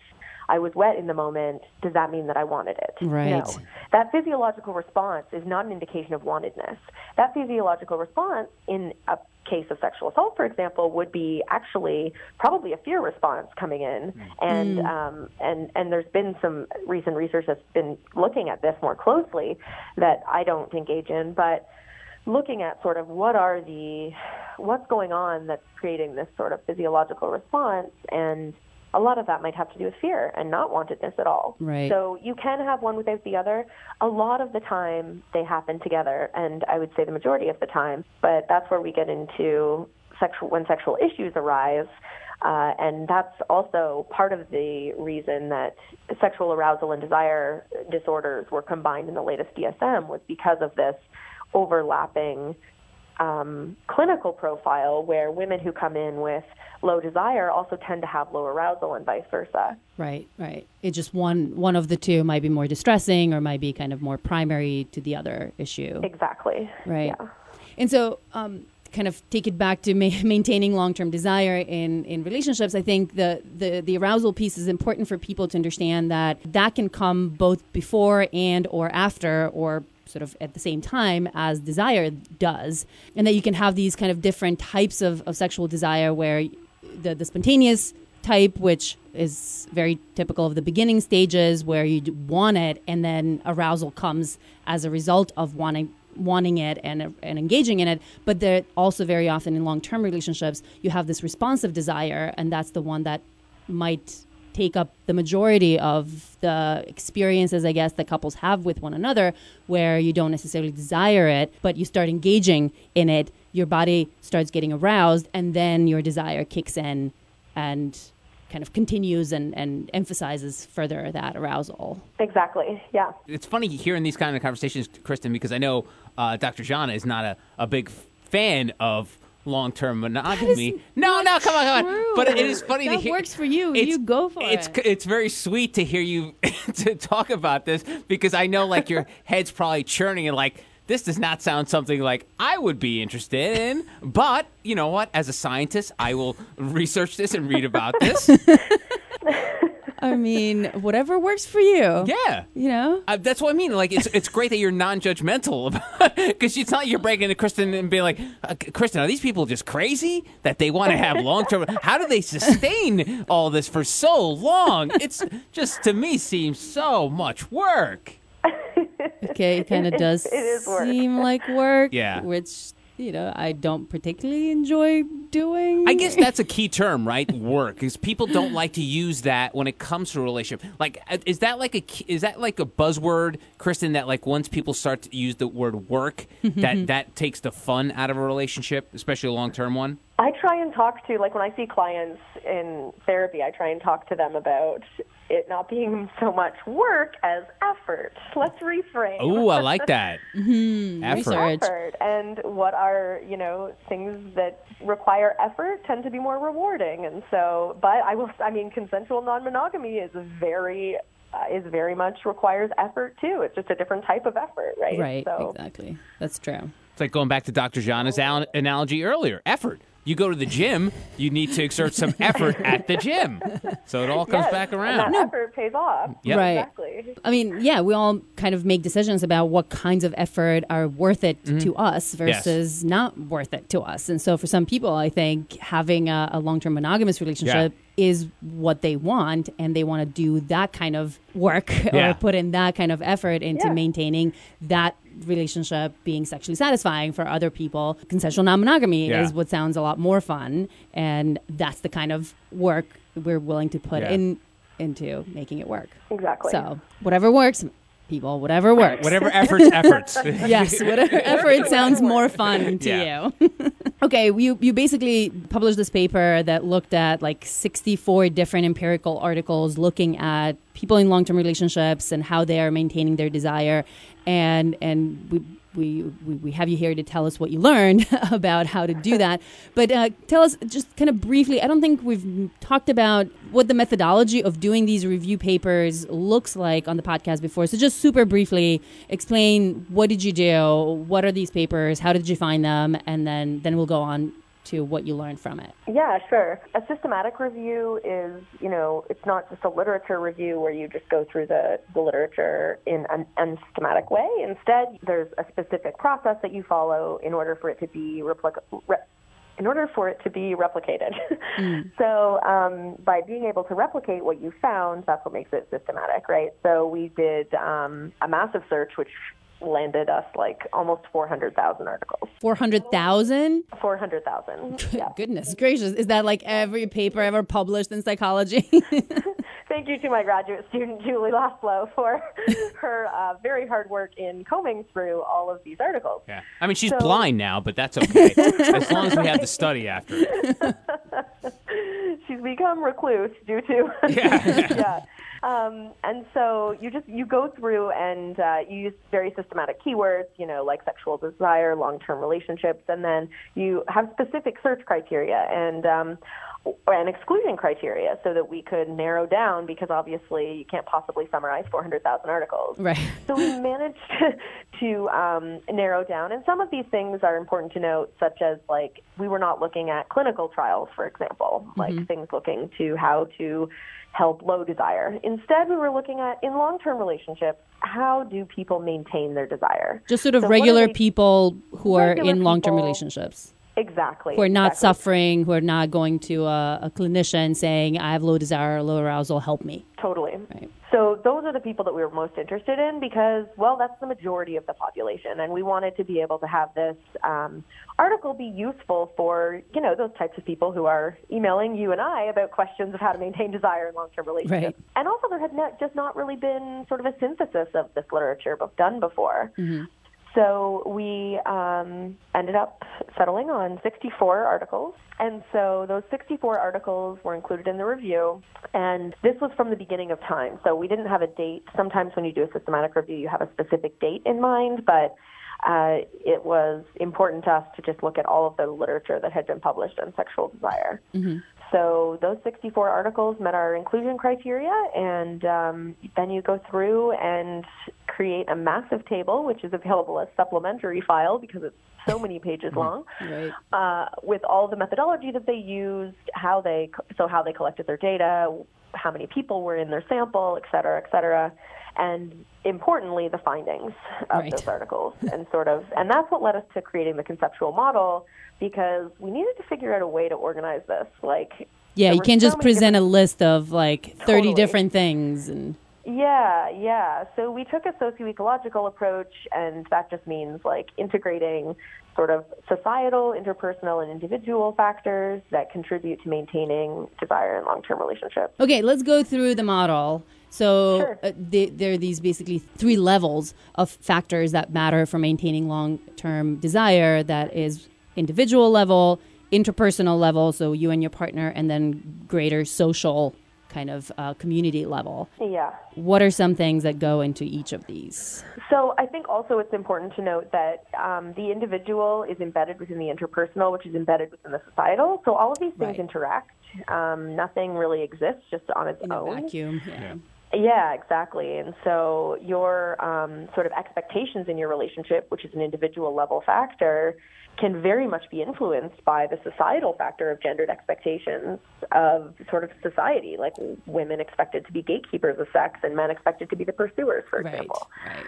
I was wet in the moment, does that mean that I wanted it? Right. No. That physiological response is not an indication of wantedness. That physiological response in a case of sexual assault, for example, would be actually probably a fear response coming in, mm. and mm. um, and and there's been some recent research that's been looking at this more closely that I don't engage in, but looking at sort of what are the what's going on that's creating this sort of physiological response and a lot of that might have to do with fear and not wantedness at all. Right. So you can have one without the other. A lot of the time they happen together, and I would say the majority of the time. But that's where we get into sexual when sexual issues arise. Uh, and that's also part of the reason that sexual arousal and desire disorders were combined in the latest DSM was because of this overlapping um, clinical profile where women who come in with low desire also tend to have low arousal and vice versa. Right, right. It just one one of the two might be more distressing or might be kind of more primary to the other issue. Exactly. Right. Yeah. And so um, kind of take it back to ma- maintaining long-term desire in, in relationships i think the, the, the arousal piece is important for people to understand that that can come both before and or after or sort of at the same time as desire does, and that you can have these kind of different types of, of sexual desire where the, the spontaneous type, which is very typical of the beginning stages where you want it, and then arousal comes as a result of wanting wanting it and and engaging in it. But there also very often in long term relationships, you have this responsive desire, and that's the one that might take up the majority of the experiences, I guess, that couples have with one another, where you don't necessarily desire it, but you start engaging in it, your body starts getting aroused, and then your desire kicks in and kind of continues and, and emphasizes further that arousal. Exactly, yeah. It's funny hearing these kind of conversations, Kristen, because I know uh, Dr. Zhana is not a, a big fan of long term monogamy. No, no, come on, come on. But it is funny that to hear. works for you. You go for it's, it. It's very sweet to hear you to talk about this because I know like your head's probably churning and like this does not sound something like I would be interested in. But you know what? As a scientist, I will research this and read about this. I mean, whatever works for you. Yeah, you know, uh, that's what I mean. Like, it's it's great that you're non-judgmental because it's not you're breaking into Kristen and being like, uh, Kristen, are these people just crazy that they want to have long-term? How do they sustain all this for so long? It's just to me seems so much work. Okay, it kind of does it seem like work. Yeah, which you know, I don't particularly enjoy doing. I guess that's a key term, right? Work, because people don't like to use that when it comes to a relationship. Like, uh, is that like a is that like a buzzword, Kristen? That like once people start to use the word work, that that takes the fun out of a relationship, especially a long term one. I try and talk to like when I see clients in therapy, I try and talk to them about it not being so much work as effort. Let's reframe. Oh, I like that. mm-hmm. Effort. effort. And what are, you know, things that require effort tend to be more rewarding. And so, but I will, I mean, consensual non monogamy is very uh, is very much requires effort too. It's just a different type of effort, right? Right. So. Exactly. That's true. It's like going back to Dr. Zhana's al- analogy earlier. Effort. You go to the gym, you need to exert some effort at the gym. So it all comes Yes, back And around. that effort pays off. Yep. Right. Exactly. I mean, yeah, we all kind of make decisions about what kinds of effort are worth it Mm-hmm. to us versus not worth it to us. And so for some people, I think having a, a long term monogamous relationship is what they want and they want to do that kind of work Yeah. or put in that kind of effort into Yeah. maintaining that relationship being sexually satisfying for other people. Consensual non monogamy Yeah. is what sounds a lot more fun. And that's the kind of work we're willing to put Yeah. in into making it work. Exactly. So whatever works, people, whatever works. Whatever efforts, efforts. Yes, whatever effort sounds more fun to Yeah. you. okay, you you basically published this paper that looked at like 64 different empirical articles looking at people in long-term relationships and how they are maintaining their desire and and we we, we, we have you here to tell us what you learned about how to do that. But uh, tell us just kind of briefly, I don't think we've talked about what the methodology of doing these review papers looks like on the podcast before. So just super briefly explain what did you do? What are these papers? How did you find them? And then, then we'll go on to what you learned from it. Yeah, sure. A systematic review is, you know, it's not just a literature review where you just go through the, the literature in an unsystematic way. Instead, there's a specific process that you follow in order for it to be replica- re- in order for it to be replicated. so, um, by being able to replicate what you found, that's what makes it systematic, right? So, we did um, a massive search, which landed us like almost 400,000 articles. 400,000? 400,000. Yeah. Goodness gracious. Is that like every paper ever published in psychology? Thank you to my graduate student, Julie Lasslo, for her uh, very hard work in combing through all of these articles. Yeah. I mean, she's So- blind now, but that's okay. as long as we have the study after it. She's become recluse due to Yeah. yeah. Um, and so you just you go through and uh, you use very systematic keywords, you know, like sexual desire, long-term relationships, and then you have specific search criteria and um, and exclusion criteria so that we could narrow down because obviously you can't possibly summarize 400,000 articles. right. So we managed to um, narrow down, and some of these things are important to note, such as like we were not looking at clinical trials, for example, like things looking to how to help low desire. Instead, we were looking at in long-term relationships, how do people maintain their desire? Just sort of So regular people who are in long term relationships. Exactly. who are not exactly. suffering, who are not going to a, a clinician saying, I have low desire, low arousal, help me. Totally. Right. So those are the people that we were most interested in because, well, that's the majority of the population, and we wanted to be able to have this um, article be useful for you know those types of people who are emailing you and I about questions of how to maintain desire in long-term relationships. Right. And also, there had not, just not really been sort of a synthesis of this literature book done before. So we um, ended up settling on 64 articles. And so those 64 articles were included in the review. And this was from the beginning of time. So we didn't have a date. Sometimes when you do a systematic review, you have a specific date in mind. But uh, it was important to us to just look at all of the literature that had been published on sexual desire. So those 64 articles met our inclusion criteria, and um, then you go through and create a massive table, which is available as supplementary file because it's so many pages long, Right. uh, with all the methodology that they used, how they so how they collected their data, how many people were in their sample, et cetera, et cetera, and importantly, the findings of Right. those articles, and sort of, and that's what led us to creating the conceptual model because we needed to figure out a way to organize this, like. Yeah, you can't so just present a list of like 30 Totally. different things. And Yeah, yeah. So we took a socio-ecological approach, and that just means like integrating sort of societal, interpersonal, and individual factors that contribute to maintaining desire and long-term relationships. okay, let's go through the model. So Sure. uh, the, there are these basically three levels of factors that matter for maintaining long term desire that is individual level, interpersonal level, so you and your partner, and then greater social kind of uh, community level. Yeah. What are some things that go into each of these? So I think also it's important to note that um, the individual is embedded within the interpersonal, which is embedded within the societal. So all of these things Right. interact. Um, nothing really exists just on its In a own. vacuum. Yeah. Yeah. Yeah, exactly. And so your um, sort of expectations in your relationship, which is an individual level factor, can very much be influenced by the societal factor of gendered expectations of sort of society, like women expected to be gatekeepers of sex and men expected to be the pursuers, for Right. example. Right.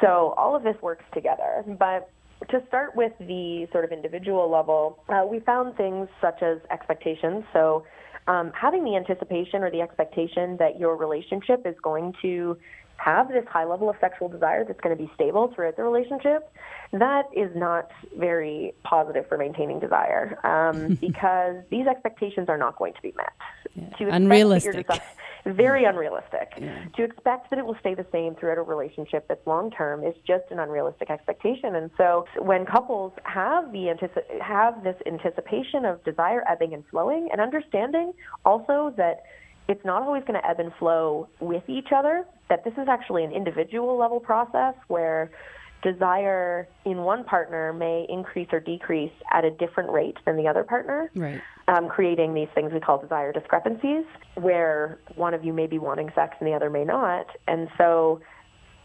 So all of this works together. But to start with the sort of individual level, uh, we found things such as expectations. So um, having the anticipation or the expectation that your relationship is going to have this high level of sexual desire that's going to be stable throughout the relationship, that is not very positive for maintaining desire um, because these expectations are not going to be met. To expect that your Unrealistic. very unrealistic. To expect that it will stay the same throughout a relationship that's long term is just an unrealistic expectation. And so when couples have the antici- have this anticipation of desire ebbing and flowing and understanding also that it's not always going to ebb and flow with each other, that this is actually an individual level process where desire in one partner may increase or decrease at a different rate than the other partner Right. um, creating these things we call desire discrepancies, where one of you may be wanting sex and the other may not. And so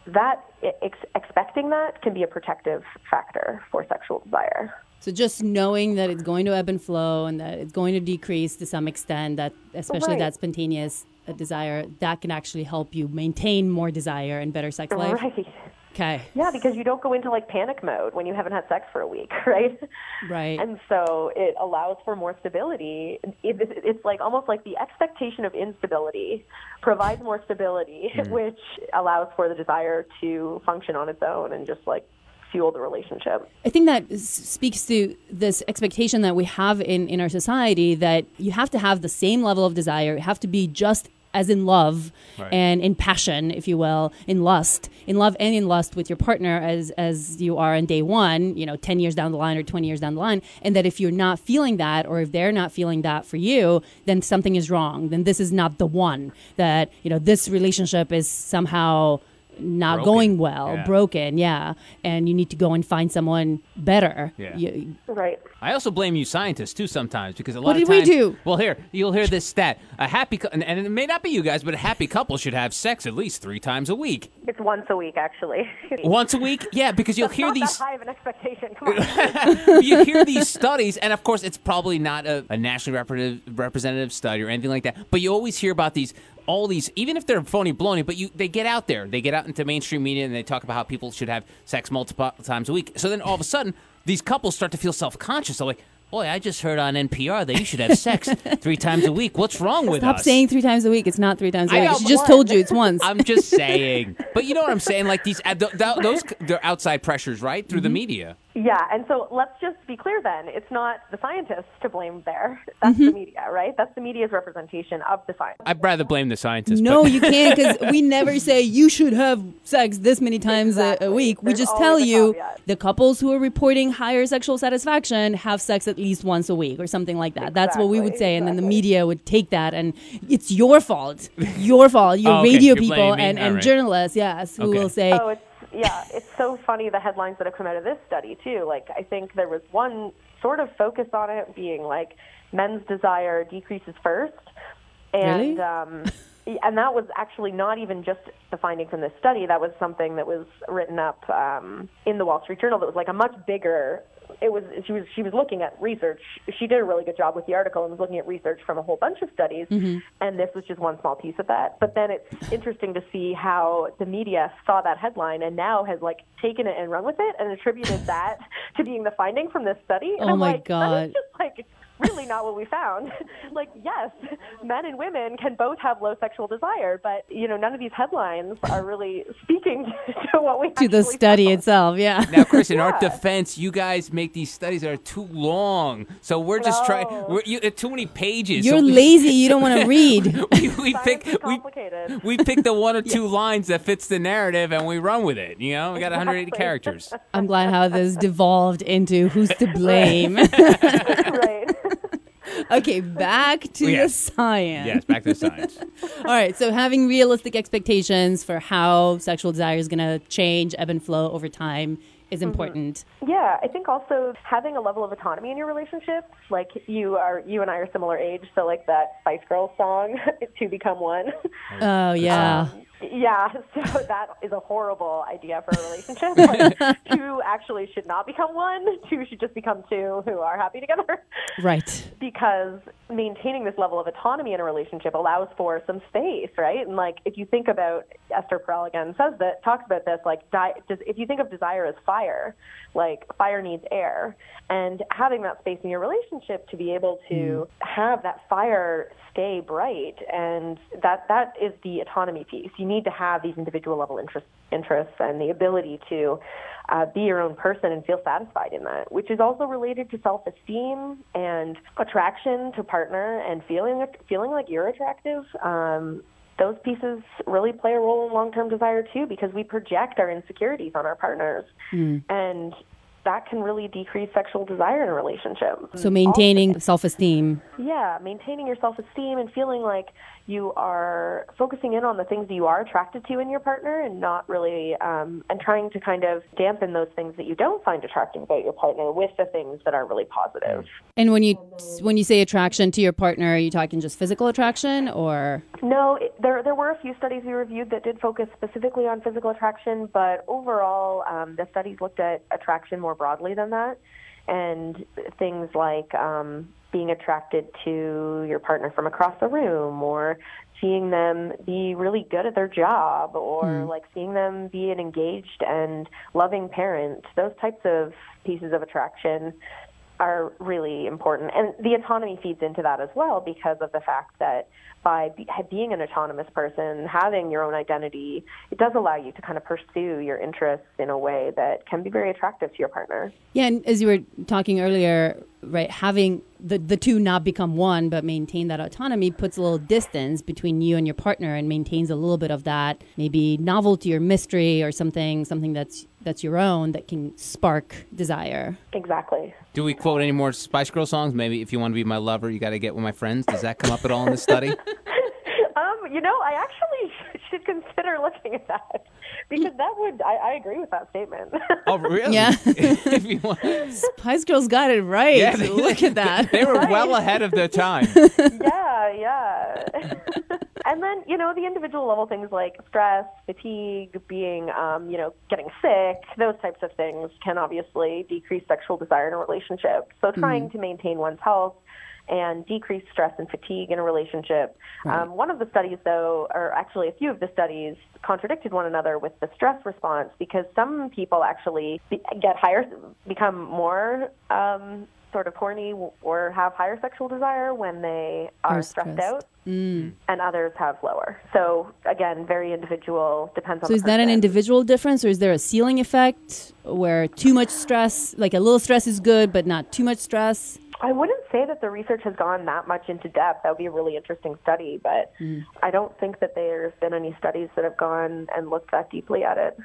that ex- expecting that can be a protective factor for sexual desire. So just knowing that it's going to ebb and flow and that it's going to decrease to some extent, that especially Right. that spontaneous uh, desire, that can actually help you maintain more desire and better sex life. Right. Okay. Yeah, because you don't go into like panic mode when you haven't had sex for a week, right? Right. And so it allows for more stability. It, it, it's like almost like the expectation of instability provides more stability, which allows for the desire to function on its own and just like fuel the relationship. I think that speaks to this expectation that we have in, in our society that you have to have the same level of desire, you have to be just as in love and in passion, if you will, in lust, in love and in lust with your partner as as you are on day one, you know, ten years down the line or twenty years down the line, and that if you're not feeling that or if they're not feeling that for you, then something is wrong. Then this is not the one. That you know this relationship is somehow not Broken. going well, Yeah. broken, yeah, and you need to go and find someone better. Yeah. You- Right. I also blame you scientists too sometimes because a lot What of did we do? Well, here you'll hear this stat: a happy cou- and, and it may not be you guys, but a happy couple should have sex at least three times a week. It's once a week, actually. Once a week, yeah, because you'll That's hear not these. that high of an expectation. Come on. you hear these studies, and of course, it's probably not a, a nationally representative, representative study or anything like that. But you always hear about these, all these, even if they're phony baloney. But you, they get out there, they get out into mainstream media, and they talk about how people should have sex multiple times a week. So then all of a sudden, these couples start to feel self conscious. They're like, "Boy, I just heard on NPR that you should have sex three times a week. What's wrong with Stop us?" saying three times a week. It's not three times a I week. know, She just told you it's once. I'm just saying, but you know what I'm saying? Like these, uh, th- th- those, they're outside pressures, right, through the media. Yeah, and so let's just be clear then. It's not the scientists to blame there. Mm-hmm. That's the media, right? That's the media's representation of the science. I'd rather blame the scientists. no, but- you can't because we never say you should have sex this many times a, a Exactly. week. We just tell you caveat. the couples who are reporting higher sexual satisfaction have sex at least once a week or something like that. That's what we would Exactly, say, and then the media would take that and it's your fault, your fault. Your Oh, okay. radio You're people blaming and, and right. journalists, yes, who Okay. will say, Oh, it's yeah, it's so funny the headlines that have come out of this study too. Like I think there was one sort of focus on it being like men's desire decreases first, and Really? um, and that was actually not even just the finding from this study. That was something that was written up um, in the Wall Street Journal. That was like a much bigger. It was she was she was looking at research. She did a really good job with the article and was looking at research from a whole bunch of studies. Mm-hmm. And this was just one small piece of that. But then it's interesting to see how the media saw that headline and now has like taken it and run with it and attributed that to being the finding from this study. And Oh I'm my like, God. that is just like really not what we found. like, yes, men and women can both have low sexual desire, but you know, none of these headlines are really speaking to what we to the study found. itself. Yeah. Now, Chris, in our defense, you guys make these studies that are too long. So we're just trying. No. We're you, uh, too many pages. You're so we- lazy. You don't want to read. We, we pick is we, complicated. we pick the one or two lines that fits the narrative and we run with it. You know, we got 180 Exactly. characters. I'm glad how this devolved into who's to blame. right. Okay, back to Yes. the science. Yes, back to the science. All right, so having realistic expectations for how sexual desire is going to change, ebb and flow over time is mm-hmm. important. Yeah, I think also having a level of autonomy in your relationship, like you are, you and I are similar age, so like that Spice Girls song, "To Become One." Oh, yeah. Yeah, so that is a horrible idea for a relationship. Like, two actually should not become one. Two should just become two who are happy together. Right. Because maintaining this level of autonomy in a relationship allows for some space, right? And like if you think about Esther Perel again says that talks about this like di- does, if you think of desire as fire, like fire needs air, and having that space in your relationship to be able to hmm. have that fire stay bright and that that is the autonomy piece. You need to have these individual level interest, interests and the ability to uh, be your own person and feel satisfied in that, which is also related to self-esteem and attraction to partner and feeling feeling like you're attractive. Um, those pieces really play a role in long-term desire too, because we project our insecurities on our partners, and that can really decrease sexual desire in a relationship. So maintaining self-esteem. Yeah, maintaining your self esteem and feeling like you are focusing in on the things that you are attracted to in your partner and not really, um, and trying to kind of dampen those things that you don't find attractive about your partner with the things that are really positive. And when you when you say attraction to your partner, are you talking just physical attraction or No, it, there there were a few studies we reviewed that did focus specifically on physical attraction, but overall, um, the studies looked at attraction more broadly than that, and things like um, being attracted to your partner from across the room, or seeing them be really good at their job, or like seeing them be an engaged and loving parent. Those types of pieces of attraction are really important. And the autonomy feeds into that as well because of the fact that by be, being an autonomous person, having your own identity, it does allow you to kind of pursue your interests in a way that can be very attractive to your partner. Yeah, and as you were talking earlier, right, having the, the two not become one but maintain that autonomy puts a little distance between you and your partner and maintains a little bit of that maybe novelty or mystery or something something that's that's your own that can spark desire. Exactly. Do we quote any more Spice Girl songs? Maybe if you want to be my lover, you got to get with my friends. Does that come up at all in the study? Um, you know, I actually should consider looking at that because that would, I, I agree with that statement. Oh, really? Yeah. if you want. Spice Girls got it right. Yeah, they- Look at that. They were well ahead of their time. yeah, yeah. and then, you know, the individual level things like stress, fatigue, being, um, you know, getting sick, those types of things can obviously decrease sexual desire in a relationship. So trying to maintain one's health and decrease stress and fatigue in a relationship. Um, one of the studies, though, or actually a few of the studies, contradicted one another with the stress response because some people actually be, get higher, become more um, sort of horny or have higher sexual desire when they are Are stressed stressed. out, and others have lower. So again, very individual. Depends on. So the is that an individual difference or is there a ceiling effect where too much stress, like a little stress is good but not too much stress? I wouldn't say that the research has gone that much into depth. That would be a really interesting study, but Mm. I don't think that there's been any studies that have gone and looked that deeply at it.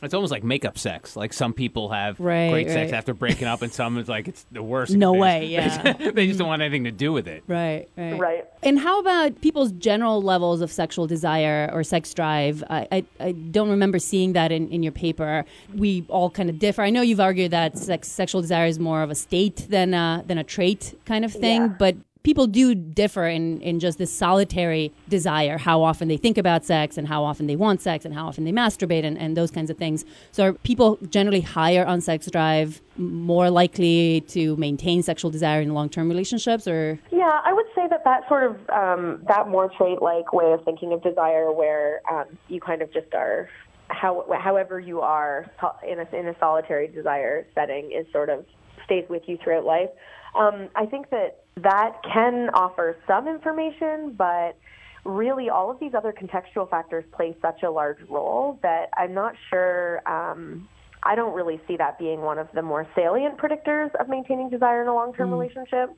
It's almost like makeup sex. Like some people have Right, great sex after breaking up, and some it's like it's the worst. No They- way, yeah. they just don't want anything to do with it. Right, right. Right. And how about Uh, people's general levels of sexual desire or sex drive? I, I, I don't remember seeing that in, in your paper. We all kind of differ. I know you've argued that sex, sexual desire is more of a state than a, than a trait kind of thing, Yeah. but people do differ in, in just this solitary desire, how often they think about sex and how often they want sex and how often they masturbate and, and those kinds of things. So are people generally higher on sex drive, more likely to maintain sexual desire in long-term relationships or Yeah, I would say that that sort of um, that more trait-like way of thinking of desire, where um, you kind of just are, how, however you are in a in a solitary desire setting, is sort of stays with you throughout life. Um, I think that that can offer some information, but really all of these other contextual factors play such a large role that I'm not sure. Um, I don't really see that being one of the more salient predictors of maintaining desire in a long-term relationship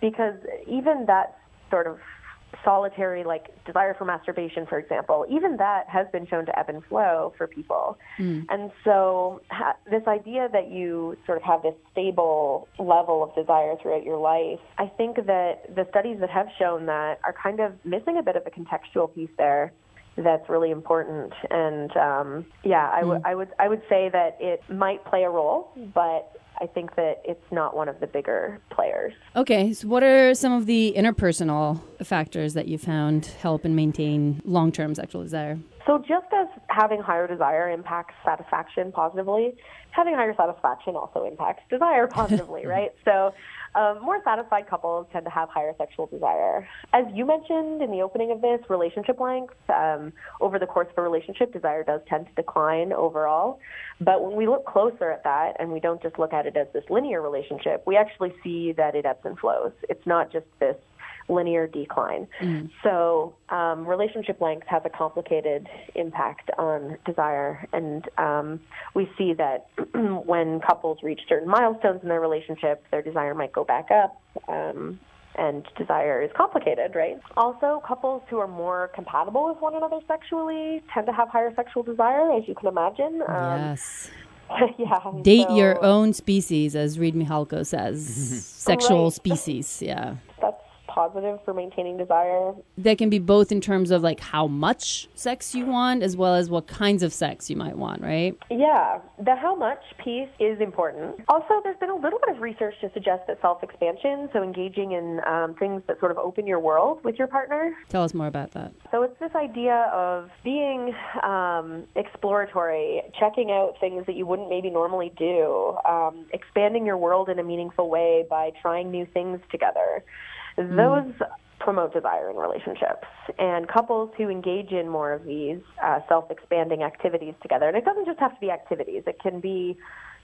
because even that sort of solitary like desire for masturbation for example even that has been shown to ebb and flow for people. And so ha- this idea that you sort of have this stable level of desire throughout your life i think that the studies that have shown that are kind of missing a bit of a contextual piece there that's really important. And um, yeah I I would I would say that it might play a role but I think that it's not one of the bigger players. Okay, so what are some of the interpersonal factors that you found help and maintain long term sexual desire? So, just as having higher desire impacts satisfaction positively, having higher satisfaction also impacts desire positively, right? So, um, more satisfied couples tend to have higher sexual desire. As you mentioned in the opening of this, relationship length, um, over the course of a relationship, desire does tend to decline overall. But when we look closer at that and we don't just look at it as this linear relationship, we actually see that it ebbs and flows. It's not just this linear decline. Mm. So, um, relationship length has a complicated impact on desire, and um, we see that when couples reach certain milestones in their relationship, their desire might go back up. Um, and desire is complicated, right? Also, couples who are more compatible with one another sexually tend to have higher sexual desire, as you can imagine. Um, yes. yeah. Date so, your own species, as Reid Mihalko says. Sexual right. species, yeah positive for maintaining desire. That can be both in terms of like how much sex you want as well as what kinds of sex you might want, right? Yeah, the how much piece is important. Also, there's been a little bit of research to suggest that self expansion, so engaging in um, things that sort of open your world with your partner. Tell us more about that. So it's this idea of being um, exploratory, checking out things that you wouldn't maybe normally do, um, expanding your world in a meaningful way by trying new things together. Mm. Those promote desire in relationships. And couples who engage in more of these uh, self expanding activities together, and it doesn't just have to be activities, it can be,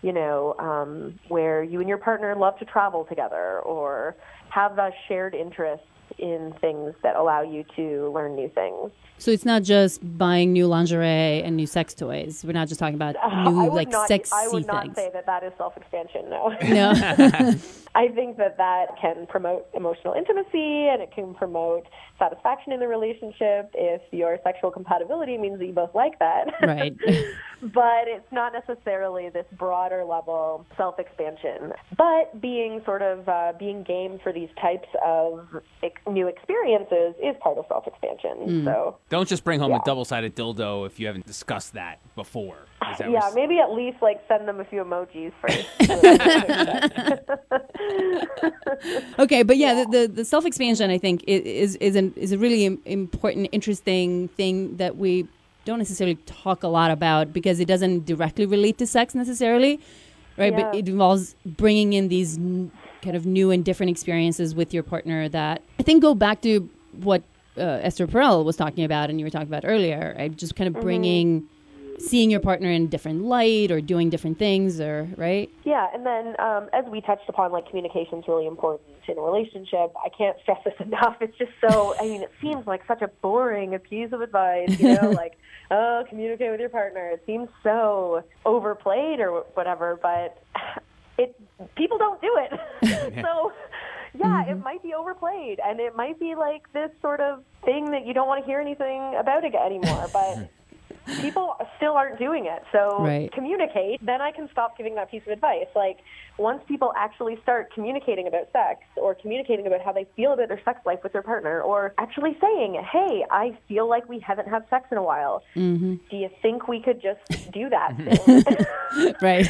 you know, um, where you and your partner love to travel together or have a shared interest in things that allow you to learn new things. So it's not just buying new lingerie and new sex toys. We're not just talking about new uh, like not, sexy I would not things. say that that is self-expansion. No. No. I think that that can promote emotional intimacy and it can promote satisfaction in the relationship if your sexual compatibility means that you both like that. Right. but it's not necessarily this broader level self expansion. But being sort of uh, being game for these types of new experiences is part of self expansion. Mm. So don't just bring home yeah. a double sided dildo if you haven't discussed that before. That yeah, maybe at least like send them a few emojis first. okay, but yeah, yeah. the, the, the self expansion I think is is an, is a really important, interesting thing that we don't necessarily talk a lot about because it doesn't directly relate to sex necessarily, right? Yeah. But it involves bringing in these n- kind of new and different experiences with your partner that I think go back to what uh, Esther Perel was talking about and you were talking about earlier, right? Just kind of mm-hmm. bringing. Mm-hmm seeing your partner in a different light or doing different things or right yeah and then um, as we touched upon like communication is really important in a relationship i can't stress this enough it's just so i mean it seems like such a boring piece of advice you know like oh communicate with your partner it seems so overplayed or whatever but it people don't do it so yeah, mm-hmm. it might be overplayed and it might be like this sort of thing that you don't want to hear anything about it anymore. But people still aren't doing it. So right. communicate. Then I can stop giving that piece of advice. Like once people actually start communicating about sex or communicating about how they feel about their sex life with their partner or actually saying, "Hey, I feel like we haven't had sex in a while. Mm-hmm. Do you think we could just do that?" right.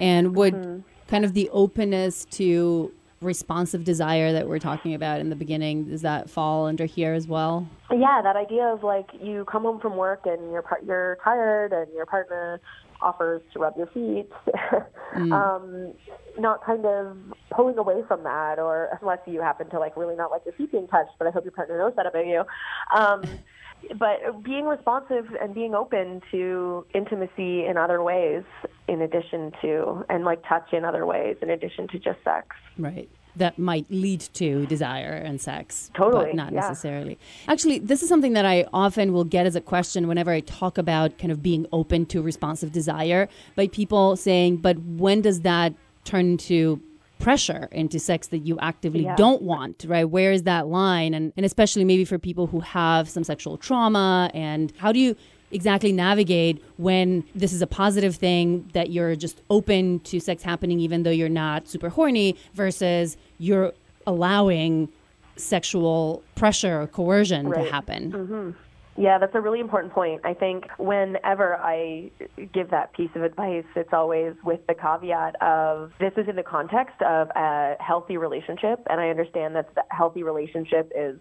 And would mm-hmm. kind of the openness to responsive desire that we're talking about in the beginning does that fall under here as well yeah that idea of like you come home from work and you're par- you're tired and your partner offers to rub your feet mm. um not kind of pulling away from that or unless you happen to like really not like your feet being touched but i hope your partner knows that about you um but being responsive and being open to intimacy in other ways in addition to and like touch in other ways in addition to just sex. Right. That might lead to desire and sex totally but not yeah. necessarily. Actually this is something that i often will get as a question whenever i talk about kind of being open to responsive desire by people saying but when does that turn into pressure into sex that you actively yeah. don't want, right? Where is that line? And, and especially maybe for people who have some sexual trauma, and how do you exactly navigate when this is a positive thing that you're just open to sex happening even though you're not super horny versus you're allowing sexual pressure or coercion right. to happen. Mm-hmm. Yeah, that's a really important point. I think whenever I give that piece of advice, it's always with the caveat of this is in the context of a healthy relationship, and I understand that the healthy relationship is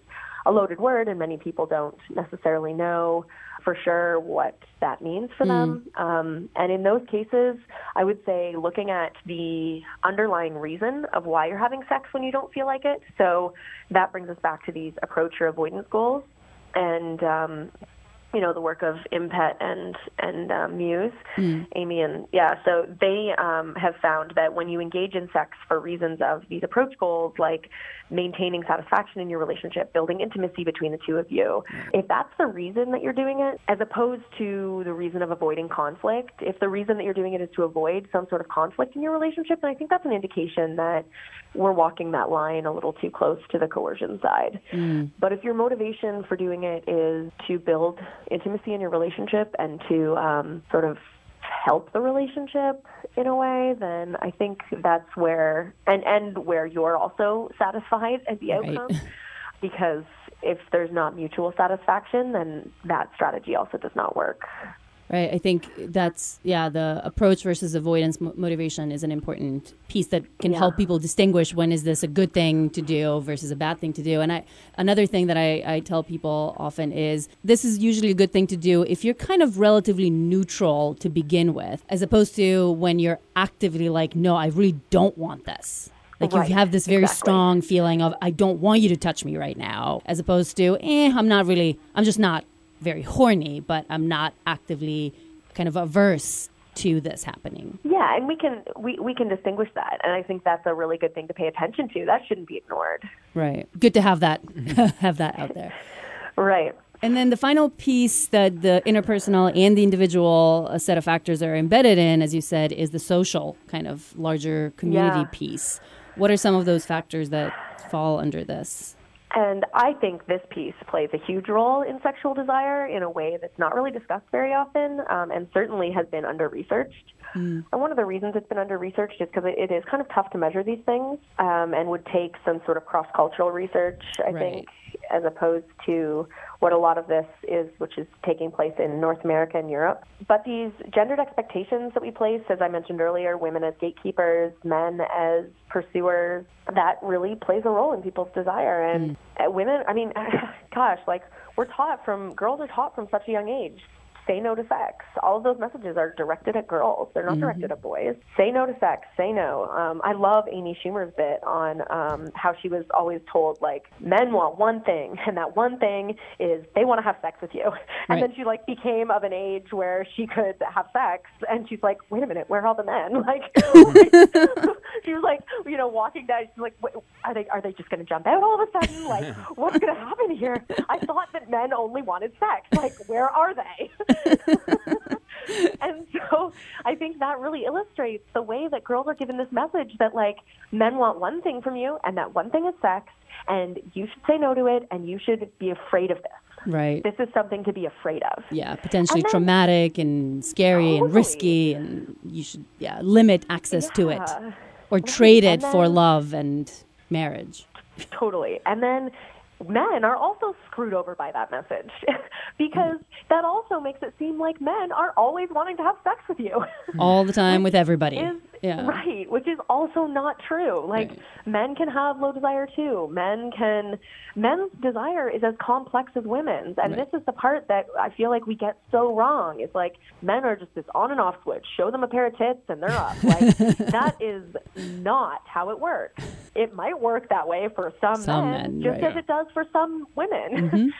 a loaded word, and many people don't necessarily know for sure what that means for them. Um, and in those cases, I would say looking at the underlying reason of why you're having sex when you don't feel like it. So that brings us back to these approach or avoidance goals. And um, you know the work of Impett and and um, Muise, Amy and yeah. So they um, have found that when you engage in sex for reasons of these approach goals, like maintaining satisfaction in your relationship, building intimacy between the two of you, if that's the reason that you're doing it, as opposed to the reason of avoiding conflict, if the reason that you're doing it is to avoid some sort of conflict in your relationship, then I think that's an indication that we're walking that line a little too close to the coercion side. But if your motivation for doing it is to build intimacy in your relationship and to um, sort of help the relationship in a way, then I think that's where and and where you're also satisfied at the Right. outcome. Because if there's not mutual satisfaction, then that strategy also does not work. Right. I think that's yeah. The approach versus avoidance mo- motivation is an important piece that can Yeah. help people distinguish when is this a good thing to do versus a bad thing to do. And I another thing that I, I tell people often is this is usually a good thing to do if you're kind of relatively neutral to begin with, as opposed to when you're actively like, no, I really don't want this. Like Right, you have this very exactly. strong feeling of I don't want you to touch me right now, as opposed to eh, I'm not really, I'm just not very horny, but I'm not actively kind of averse to this happening. Yeah, and we can we, we can distinguish that, and I think that's a really good thing to pay attention to. That shouldn't be ignored. Right. Good to have that have that out there. Right. And then the final piece that the interpersonal and the individual set of factors are embedded in, as you said, is the social kind of larger community Yeah. piece. What are some of those factors that fall under this? And I think this piece plays a huge role in sexual desire in a way that's not really discussed very often um, and certainly has been under researched. And one of the reasons it's been under researched is because it, it is kind of tough to measure these things um, and would take some sort of cross cultural research, I Right. think, as opposed to what a lot of this is, which is taking place in North America and Europe. But these gendered expectations that we place, as I mentioned earlier, women as gatekeepers, men as pursuers, that really plays a role in people's desire. And uh, women, I mean, gosh, like we're taught from, girls are taught from such a young age say no to sex. All of those messages are directed at girls. They're not directed at boys. Say no to sex. Say no. Um, I love Amy Schumer's bit on um, how she was always told like men want one thing, and that one thing is they want to have sex with you. And Right. then she like became of an age where she could have sex, and she's like, wait a minute, where are all the men? Like, she was like, you know, walking down. She's like, Wait, are they are they just going to jump out all of a sudden? Like, what's going to happen here? I thought that men only wanted sex. Like, where are they? and so I think that really illustrates the way that girls are given this message that like men want one thing from you, and that one thing is sex, and you should say no to it, and you should be afraid of this. Right. This is something to be afraid of. Yeah, potentially And then- traumatic and scary and risky, and you should yeah limit access to it, Yeah. or trade and it for love and marriage. Totally. And then men are also screwed over by that message because that also makes it seem like men are always wanting to have sex with you. all the time with everybody. is yeah. right, which is also not true. Like Right. men can have low desire too. Men can men's desire is as complex as women's. And Right. this is the part that I feel like we get so wrong. It's like men are just this on and off switch. Show them a pair of tits and they're up. Like that is not how it works. It might work that way for some, Some men, men, just right. as it does for some women. Mm-hmm.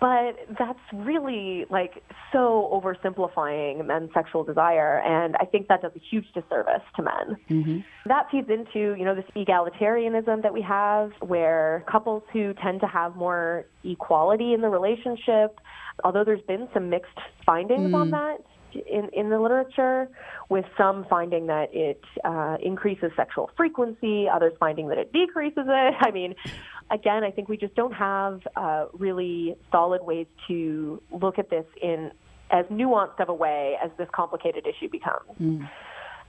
but that's really like so oversimplifying men's sexual desire and i think that does a huge disservice to men. Mm-hmm. That feeds into you know this egalitarianism that we have where couples who tend to have more equality in the relationship although there's been some mixed findings on mm. that in, in the literature, with some finding that it uh, increases sexual frequency, others finding that it decreases it. I mean, again, I think we just don't have uh, really solid ways to look at this in as nuanced of a way as this complicated issue becomes.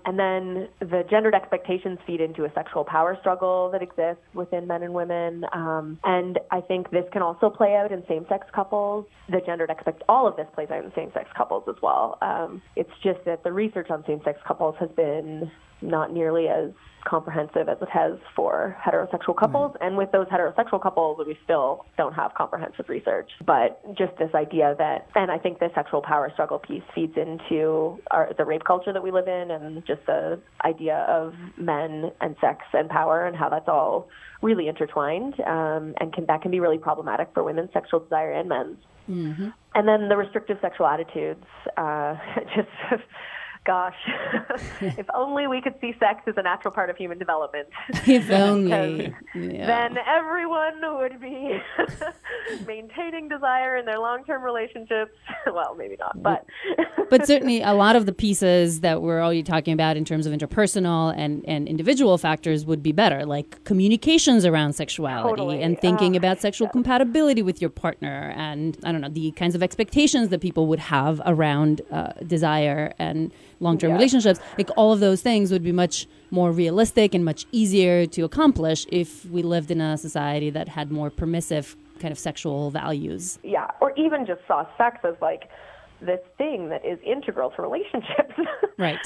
And then the gendered expectations feed into a sexual power struggle that exists within men and women. Um, and I think this can also play out in same sex couples. The gendered expect all of this plays out in same sex couples as well. Um, it's just that the research on same sex couples has been not nearly as comprehensive as it has for heterosexual couples. And with those heterosexual couples, we still don't have comprehensive research. But just this idea that, and I think the sexual power struggle piece feeds into our, the rape culture that we live in and just the idea of men and sex and power and how that's all really intertwined um, and can, that can be really problematic for women's sexual desire and men's. Mm-hmm. And then the restrictive sexual attitudes, uh, just gosh, if only we could see sex as a natural part of human development. If only. yeah. Then everyone would be maintaining desire in their long term relationships. well, maybe not, but. but certainly a lot of the pieces that we're already talking about in terms of interpersonal and, and individual factors would be better, like communications around sexuality totally. and thinking uh, about sexual yeah. compatibility with your partner and, I don't know, the kinds of expectations that people would have around uh, desire and long-term Yeah. relationships like all of those things would be much more realistic and much easier to accomplish if we lived in a society that had more permissive kind of sexual values yeah, or even just saw sex as like this thing that is integral to relationships. right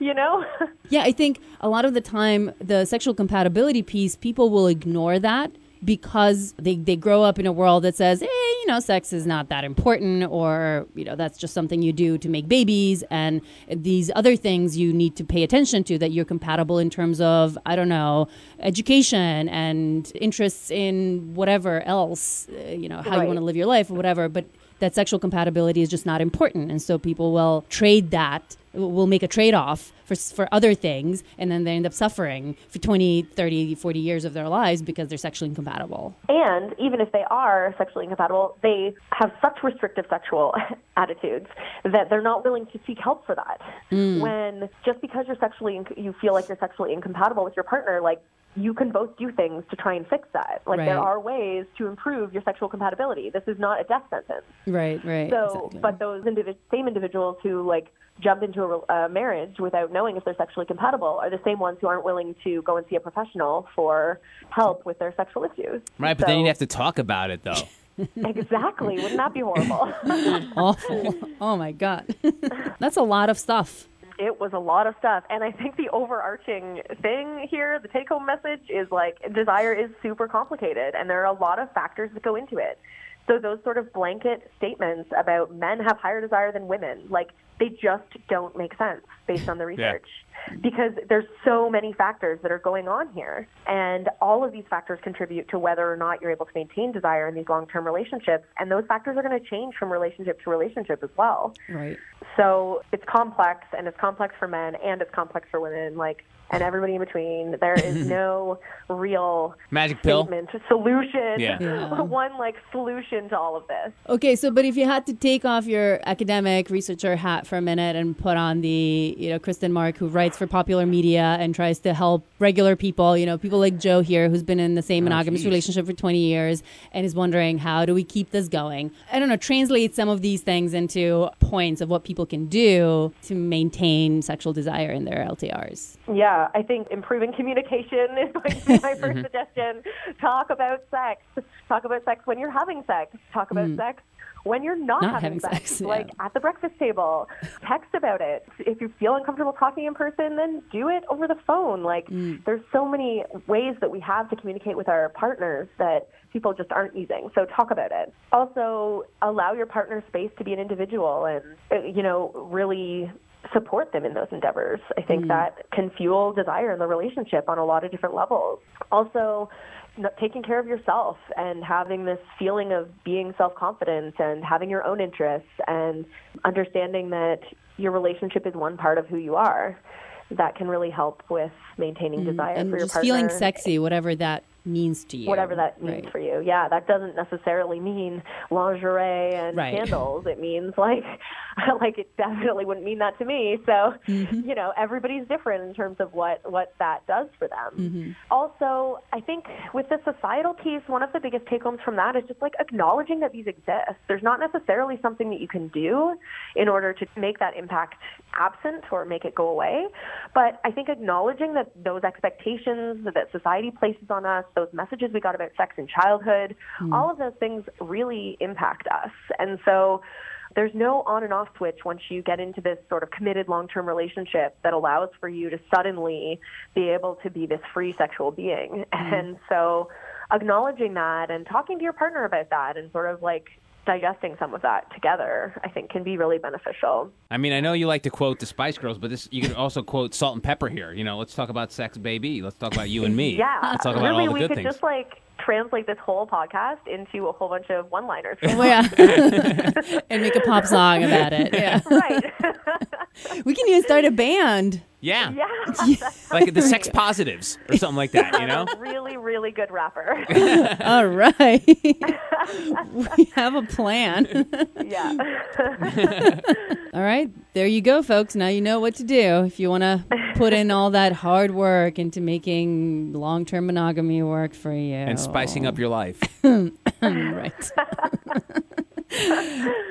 you know? yeah i think a lot of the time the sexual compatibility piece people will ignore that because they, they grow up in a world that says, eh, you know, sex is not that important, or, you know, that's just something you do to make babies. And these other things you need to pay attention to that you're compatible in terms of, I don't know, education and interests in whatever else, uh, you know, how you want to live your life or whatever. But that sexual compatibility is just not important. And so people will trade that, will make a trade off for, for other things, and then they end up suffering for 20, 30, 40 years of their lives because they're sexually incompatible. And even if they are sexually incompatible, they have such restrictive sexual attitudes that they're not willing to seek help for that. Hmm. When just because you're sexually inc- you feel like you're sexually incompatible with your partner, like you can both do things to try and fix that. Like there are ways to improve your sexual compatibility. This is not a death sentence. Right, right. So, exactly. but those individ- same individuals who like jump into a, a marriage without knowing if they're sexually compatible are the same ones who aren't willing to go and see a professional for help with their sexual issues. Right, but then you'd have to talk about it though. exactly. Wouldn't that be horrible? awful. Oh my god, that's a lot of stuff. it was a lot of stuff. And I think the overarching thing here, the take home message is like desire is super complicated and there are a lot of factors that go into it. So those sort of blanket statements about men have higher desire than women, like they just don't make sense based on the research. Because there's so many factors that are going on here. And all of these factors contribute to whether or not you're able to maintain desire in these long term relationships. And those factors are going to change from relationship to relationship as well. Right. So it's complex, and it's complex for men, and it's complex for women, like, and everybody in between. There is no real Magic pill. solution, Yeah. Yeah. one like solution to all of this. Okay, so but if you had to take off your academic researcher hat for a minute and put on the, you know, Kristen Mark who writes for popular media and tries to help regular people, you know, people like Joe here who's been in the same oh, monogamous geez. relationship for 20 years and is wondering how do we keep this going? I don't know, translate some of these things into points of what people can do to maintain sexual desire in their LTRs. Yeah, I think improving communication is going to be my first mm-hmm. suggestion. Talk about sex. Talk about sex when you're having sex. Talk about mm. sex when you're not, Not having, having sex, sex, yeah. like at the breakfast table. Text about it. If you feel uncomfortable talking in person, then do it over the phone. Like mm. there's so many ways that we have to communicate with our partners that people just aren't using. So talk about it. Also, allow your partner space to be an individual and uh, you know, really support them in those endeavors. I think mm. that can fuel desire in the relationship on a lot of different levels. Also, taking care of yourself and having this feeling of being self-confident and having your own interests and understanding that your relationship is one part of who you are. That can really help with maintaining mm, desire and for your just partner. feeling sexy, whatever that means to you. whatever that means Right. for you. Yeah, that doesn't necessarily mean lingerie and Right. candles. It means like like it definitely wouldn't mean that to me. So, Mm-hmm. you know, everybody's different in terms of what what that does for them. Mm-hmm. Also, I think with the societal piece, one of the biggest take homes from that is just like acknowledging that these exist. There's not necessarily something that you can do in order to make that impact absent or make it go away. But I think acknowledging that those expectations that society places on us, those messages we got about sex in childhood, hmm. all of those things really impact us. And so there's no on and off switch once you get into this sort of committed long term relationship that allows for you to suddenly be able to be this free sexual being. Hmm. And so acknowledging that and talking to your partner about that and sort of like digesting some of that together, I think can be really beneficial. I mean, I know you like to quote the Spice Girls, but this you could also quote Salt-N-Pepa here. You know, let's talk about sex, baby. Let's talk about you and me. Yeah. Let's talk about really, all the we good could things. just like translate this whole podcast into a whole bunch of one liners. Well, oh, yeah. and make a pop song about it. Yeah. right. We can even start a band. Yeah. yeah. like the Sex Positives or something like that. You know. Really, really good rapper. All right. we have a plan. yeah. All right. There you go, folks. Now you know what to do if you want to put in all that hard work into making long term monogamy work for you. And spicing up your life. right.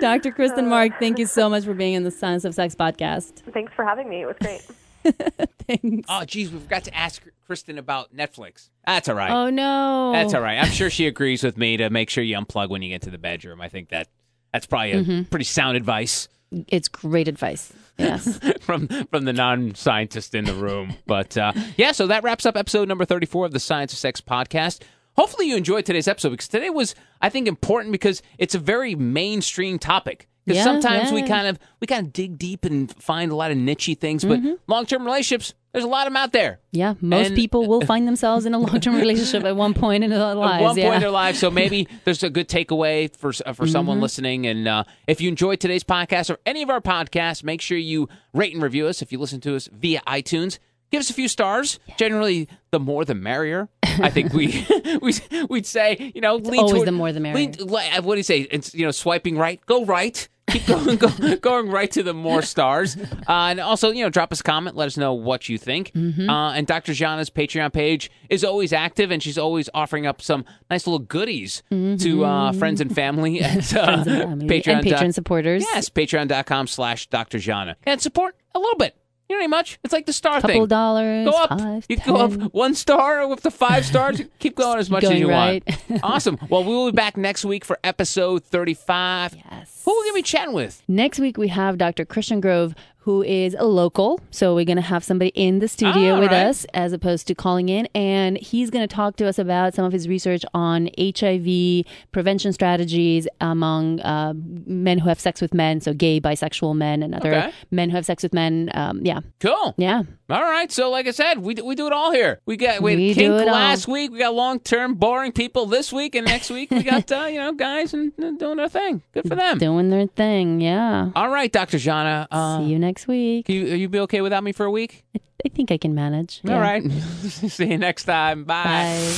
Dr. Kristen Mark, thank you so much for being in the Science of Sex podcast. Thanks for having me. It was great. Thanks. Oh, geez, we forgot to ask Kristen about Netflix. That's all right. Oh, no. That's all right. I'm sure she agrees with me to make sure you unplug when you get to the bedroom. I think that that's probably a Mm-hmm. pretty sound advice It's great advice. Yes. from from the non-scientist in the room. But uh, yeah, so that wraps up episode number 34 of the Science of Sex podcast. Hopefully you enjoyed today's episode because today was, I think, important because it's a very mainstream topic. Because Yeah, sometimes we kind of we kind of dig deep and find a lot of nichey things, but Mm-hmm. long-term relationships, there's a lot of them out there. Yeah. Most And- people will find themselves in a long term relationship at one point in their lives. at one yeah. point in their lives. So maybe there's a good takeaway for uh, for someone Mm-hmm. listening. And uh, if you enjoyed today's podcast or any of our podcasts, make sure you rate and review us. If you listen to us via iTunes, give us a few stars. Generally, the more the merrier. I think we we we'd say you know lean always toward- the more the merrier. lean- what do you say? It's you know swiping right, go right. Keep going, go, going right to the more stars, uh, and also you know drop us a comment, let us know what you think. Mm-hmm. Uh, and Dr. Zhana's Patreon page is always active, and she's always offering up some nice little goodies to uh, friends and family at uh, Mm-hmm. Friends and family. Patreon. and patron supporters. Yes, patreon.com slash Dr. Zhana. And support a little bit. You don't need much. It's like the star couple thing. dollars. Go up. Five, you can go up one star with the five stars. Keep going as much as Going you right. want. awesome. Well, we will be back next week for episode 35. Yes. Who are we going to be chatting with? Next week we have Dr. Christian Grov, who is a local. So we're going to have somebody in the studio with right. us as opposed to calling in. And he's going to talk to us about some of his research on HIV prevention strategies among uh, men who have sex with men, so gay, bisexual men, and other Okay. men who have sex with men. Um, yeah. Cool. Yeah. All right. So, like I said, we, we do it all here. We got we, We kink all. last week. We got long term boring people this week, and next week we got uh, you know guys and, and doing their thing. Good for them. Doing their thing. Yeah. All right, Dr. Zhana. Uh, See you next week. you you be okay without me for a week? I think I can manage. All Yeah. right. See you next time. Bye.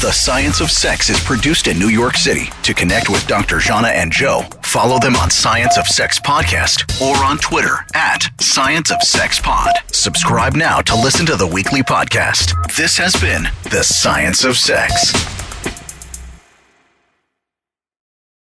The Science of Sex is produced in New York City. To connect with Dr. Zhana and Joe, follow them on Science of Sex Podcast or on Twitter at Science of Sex Pod. Subscribe now to listen to the weekly podcast. This has been The Science of Sex.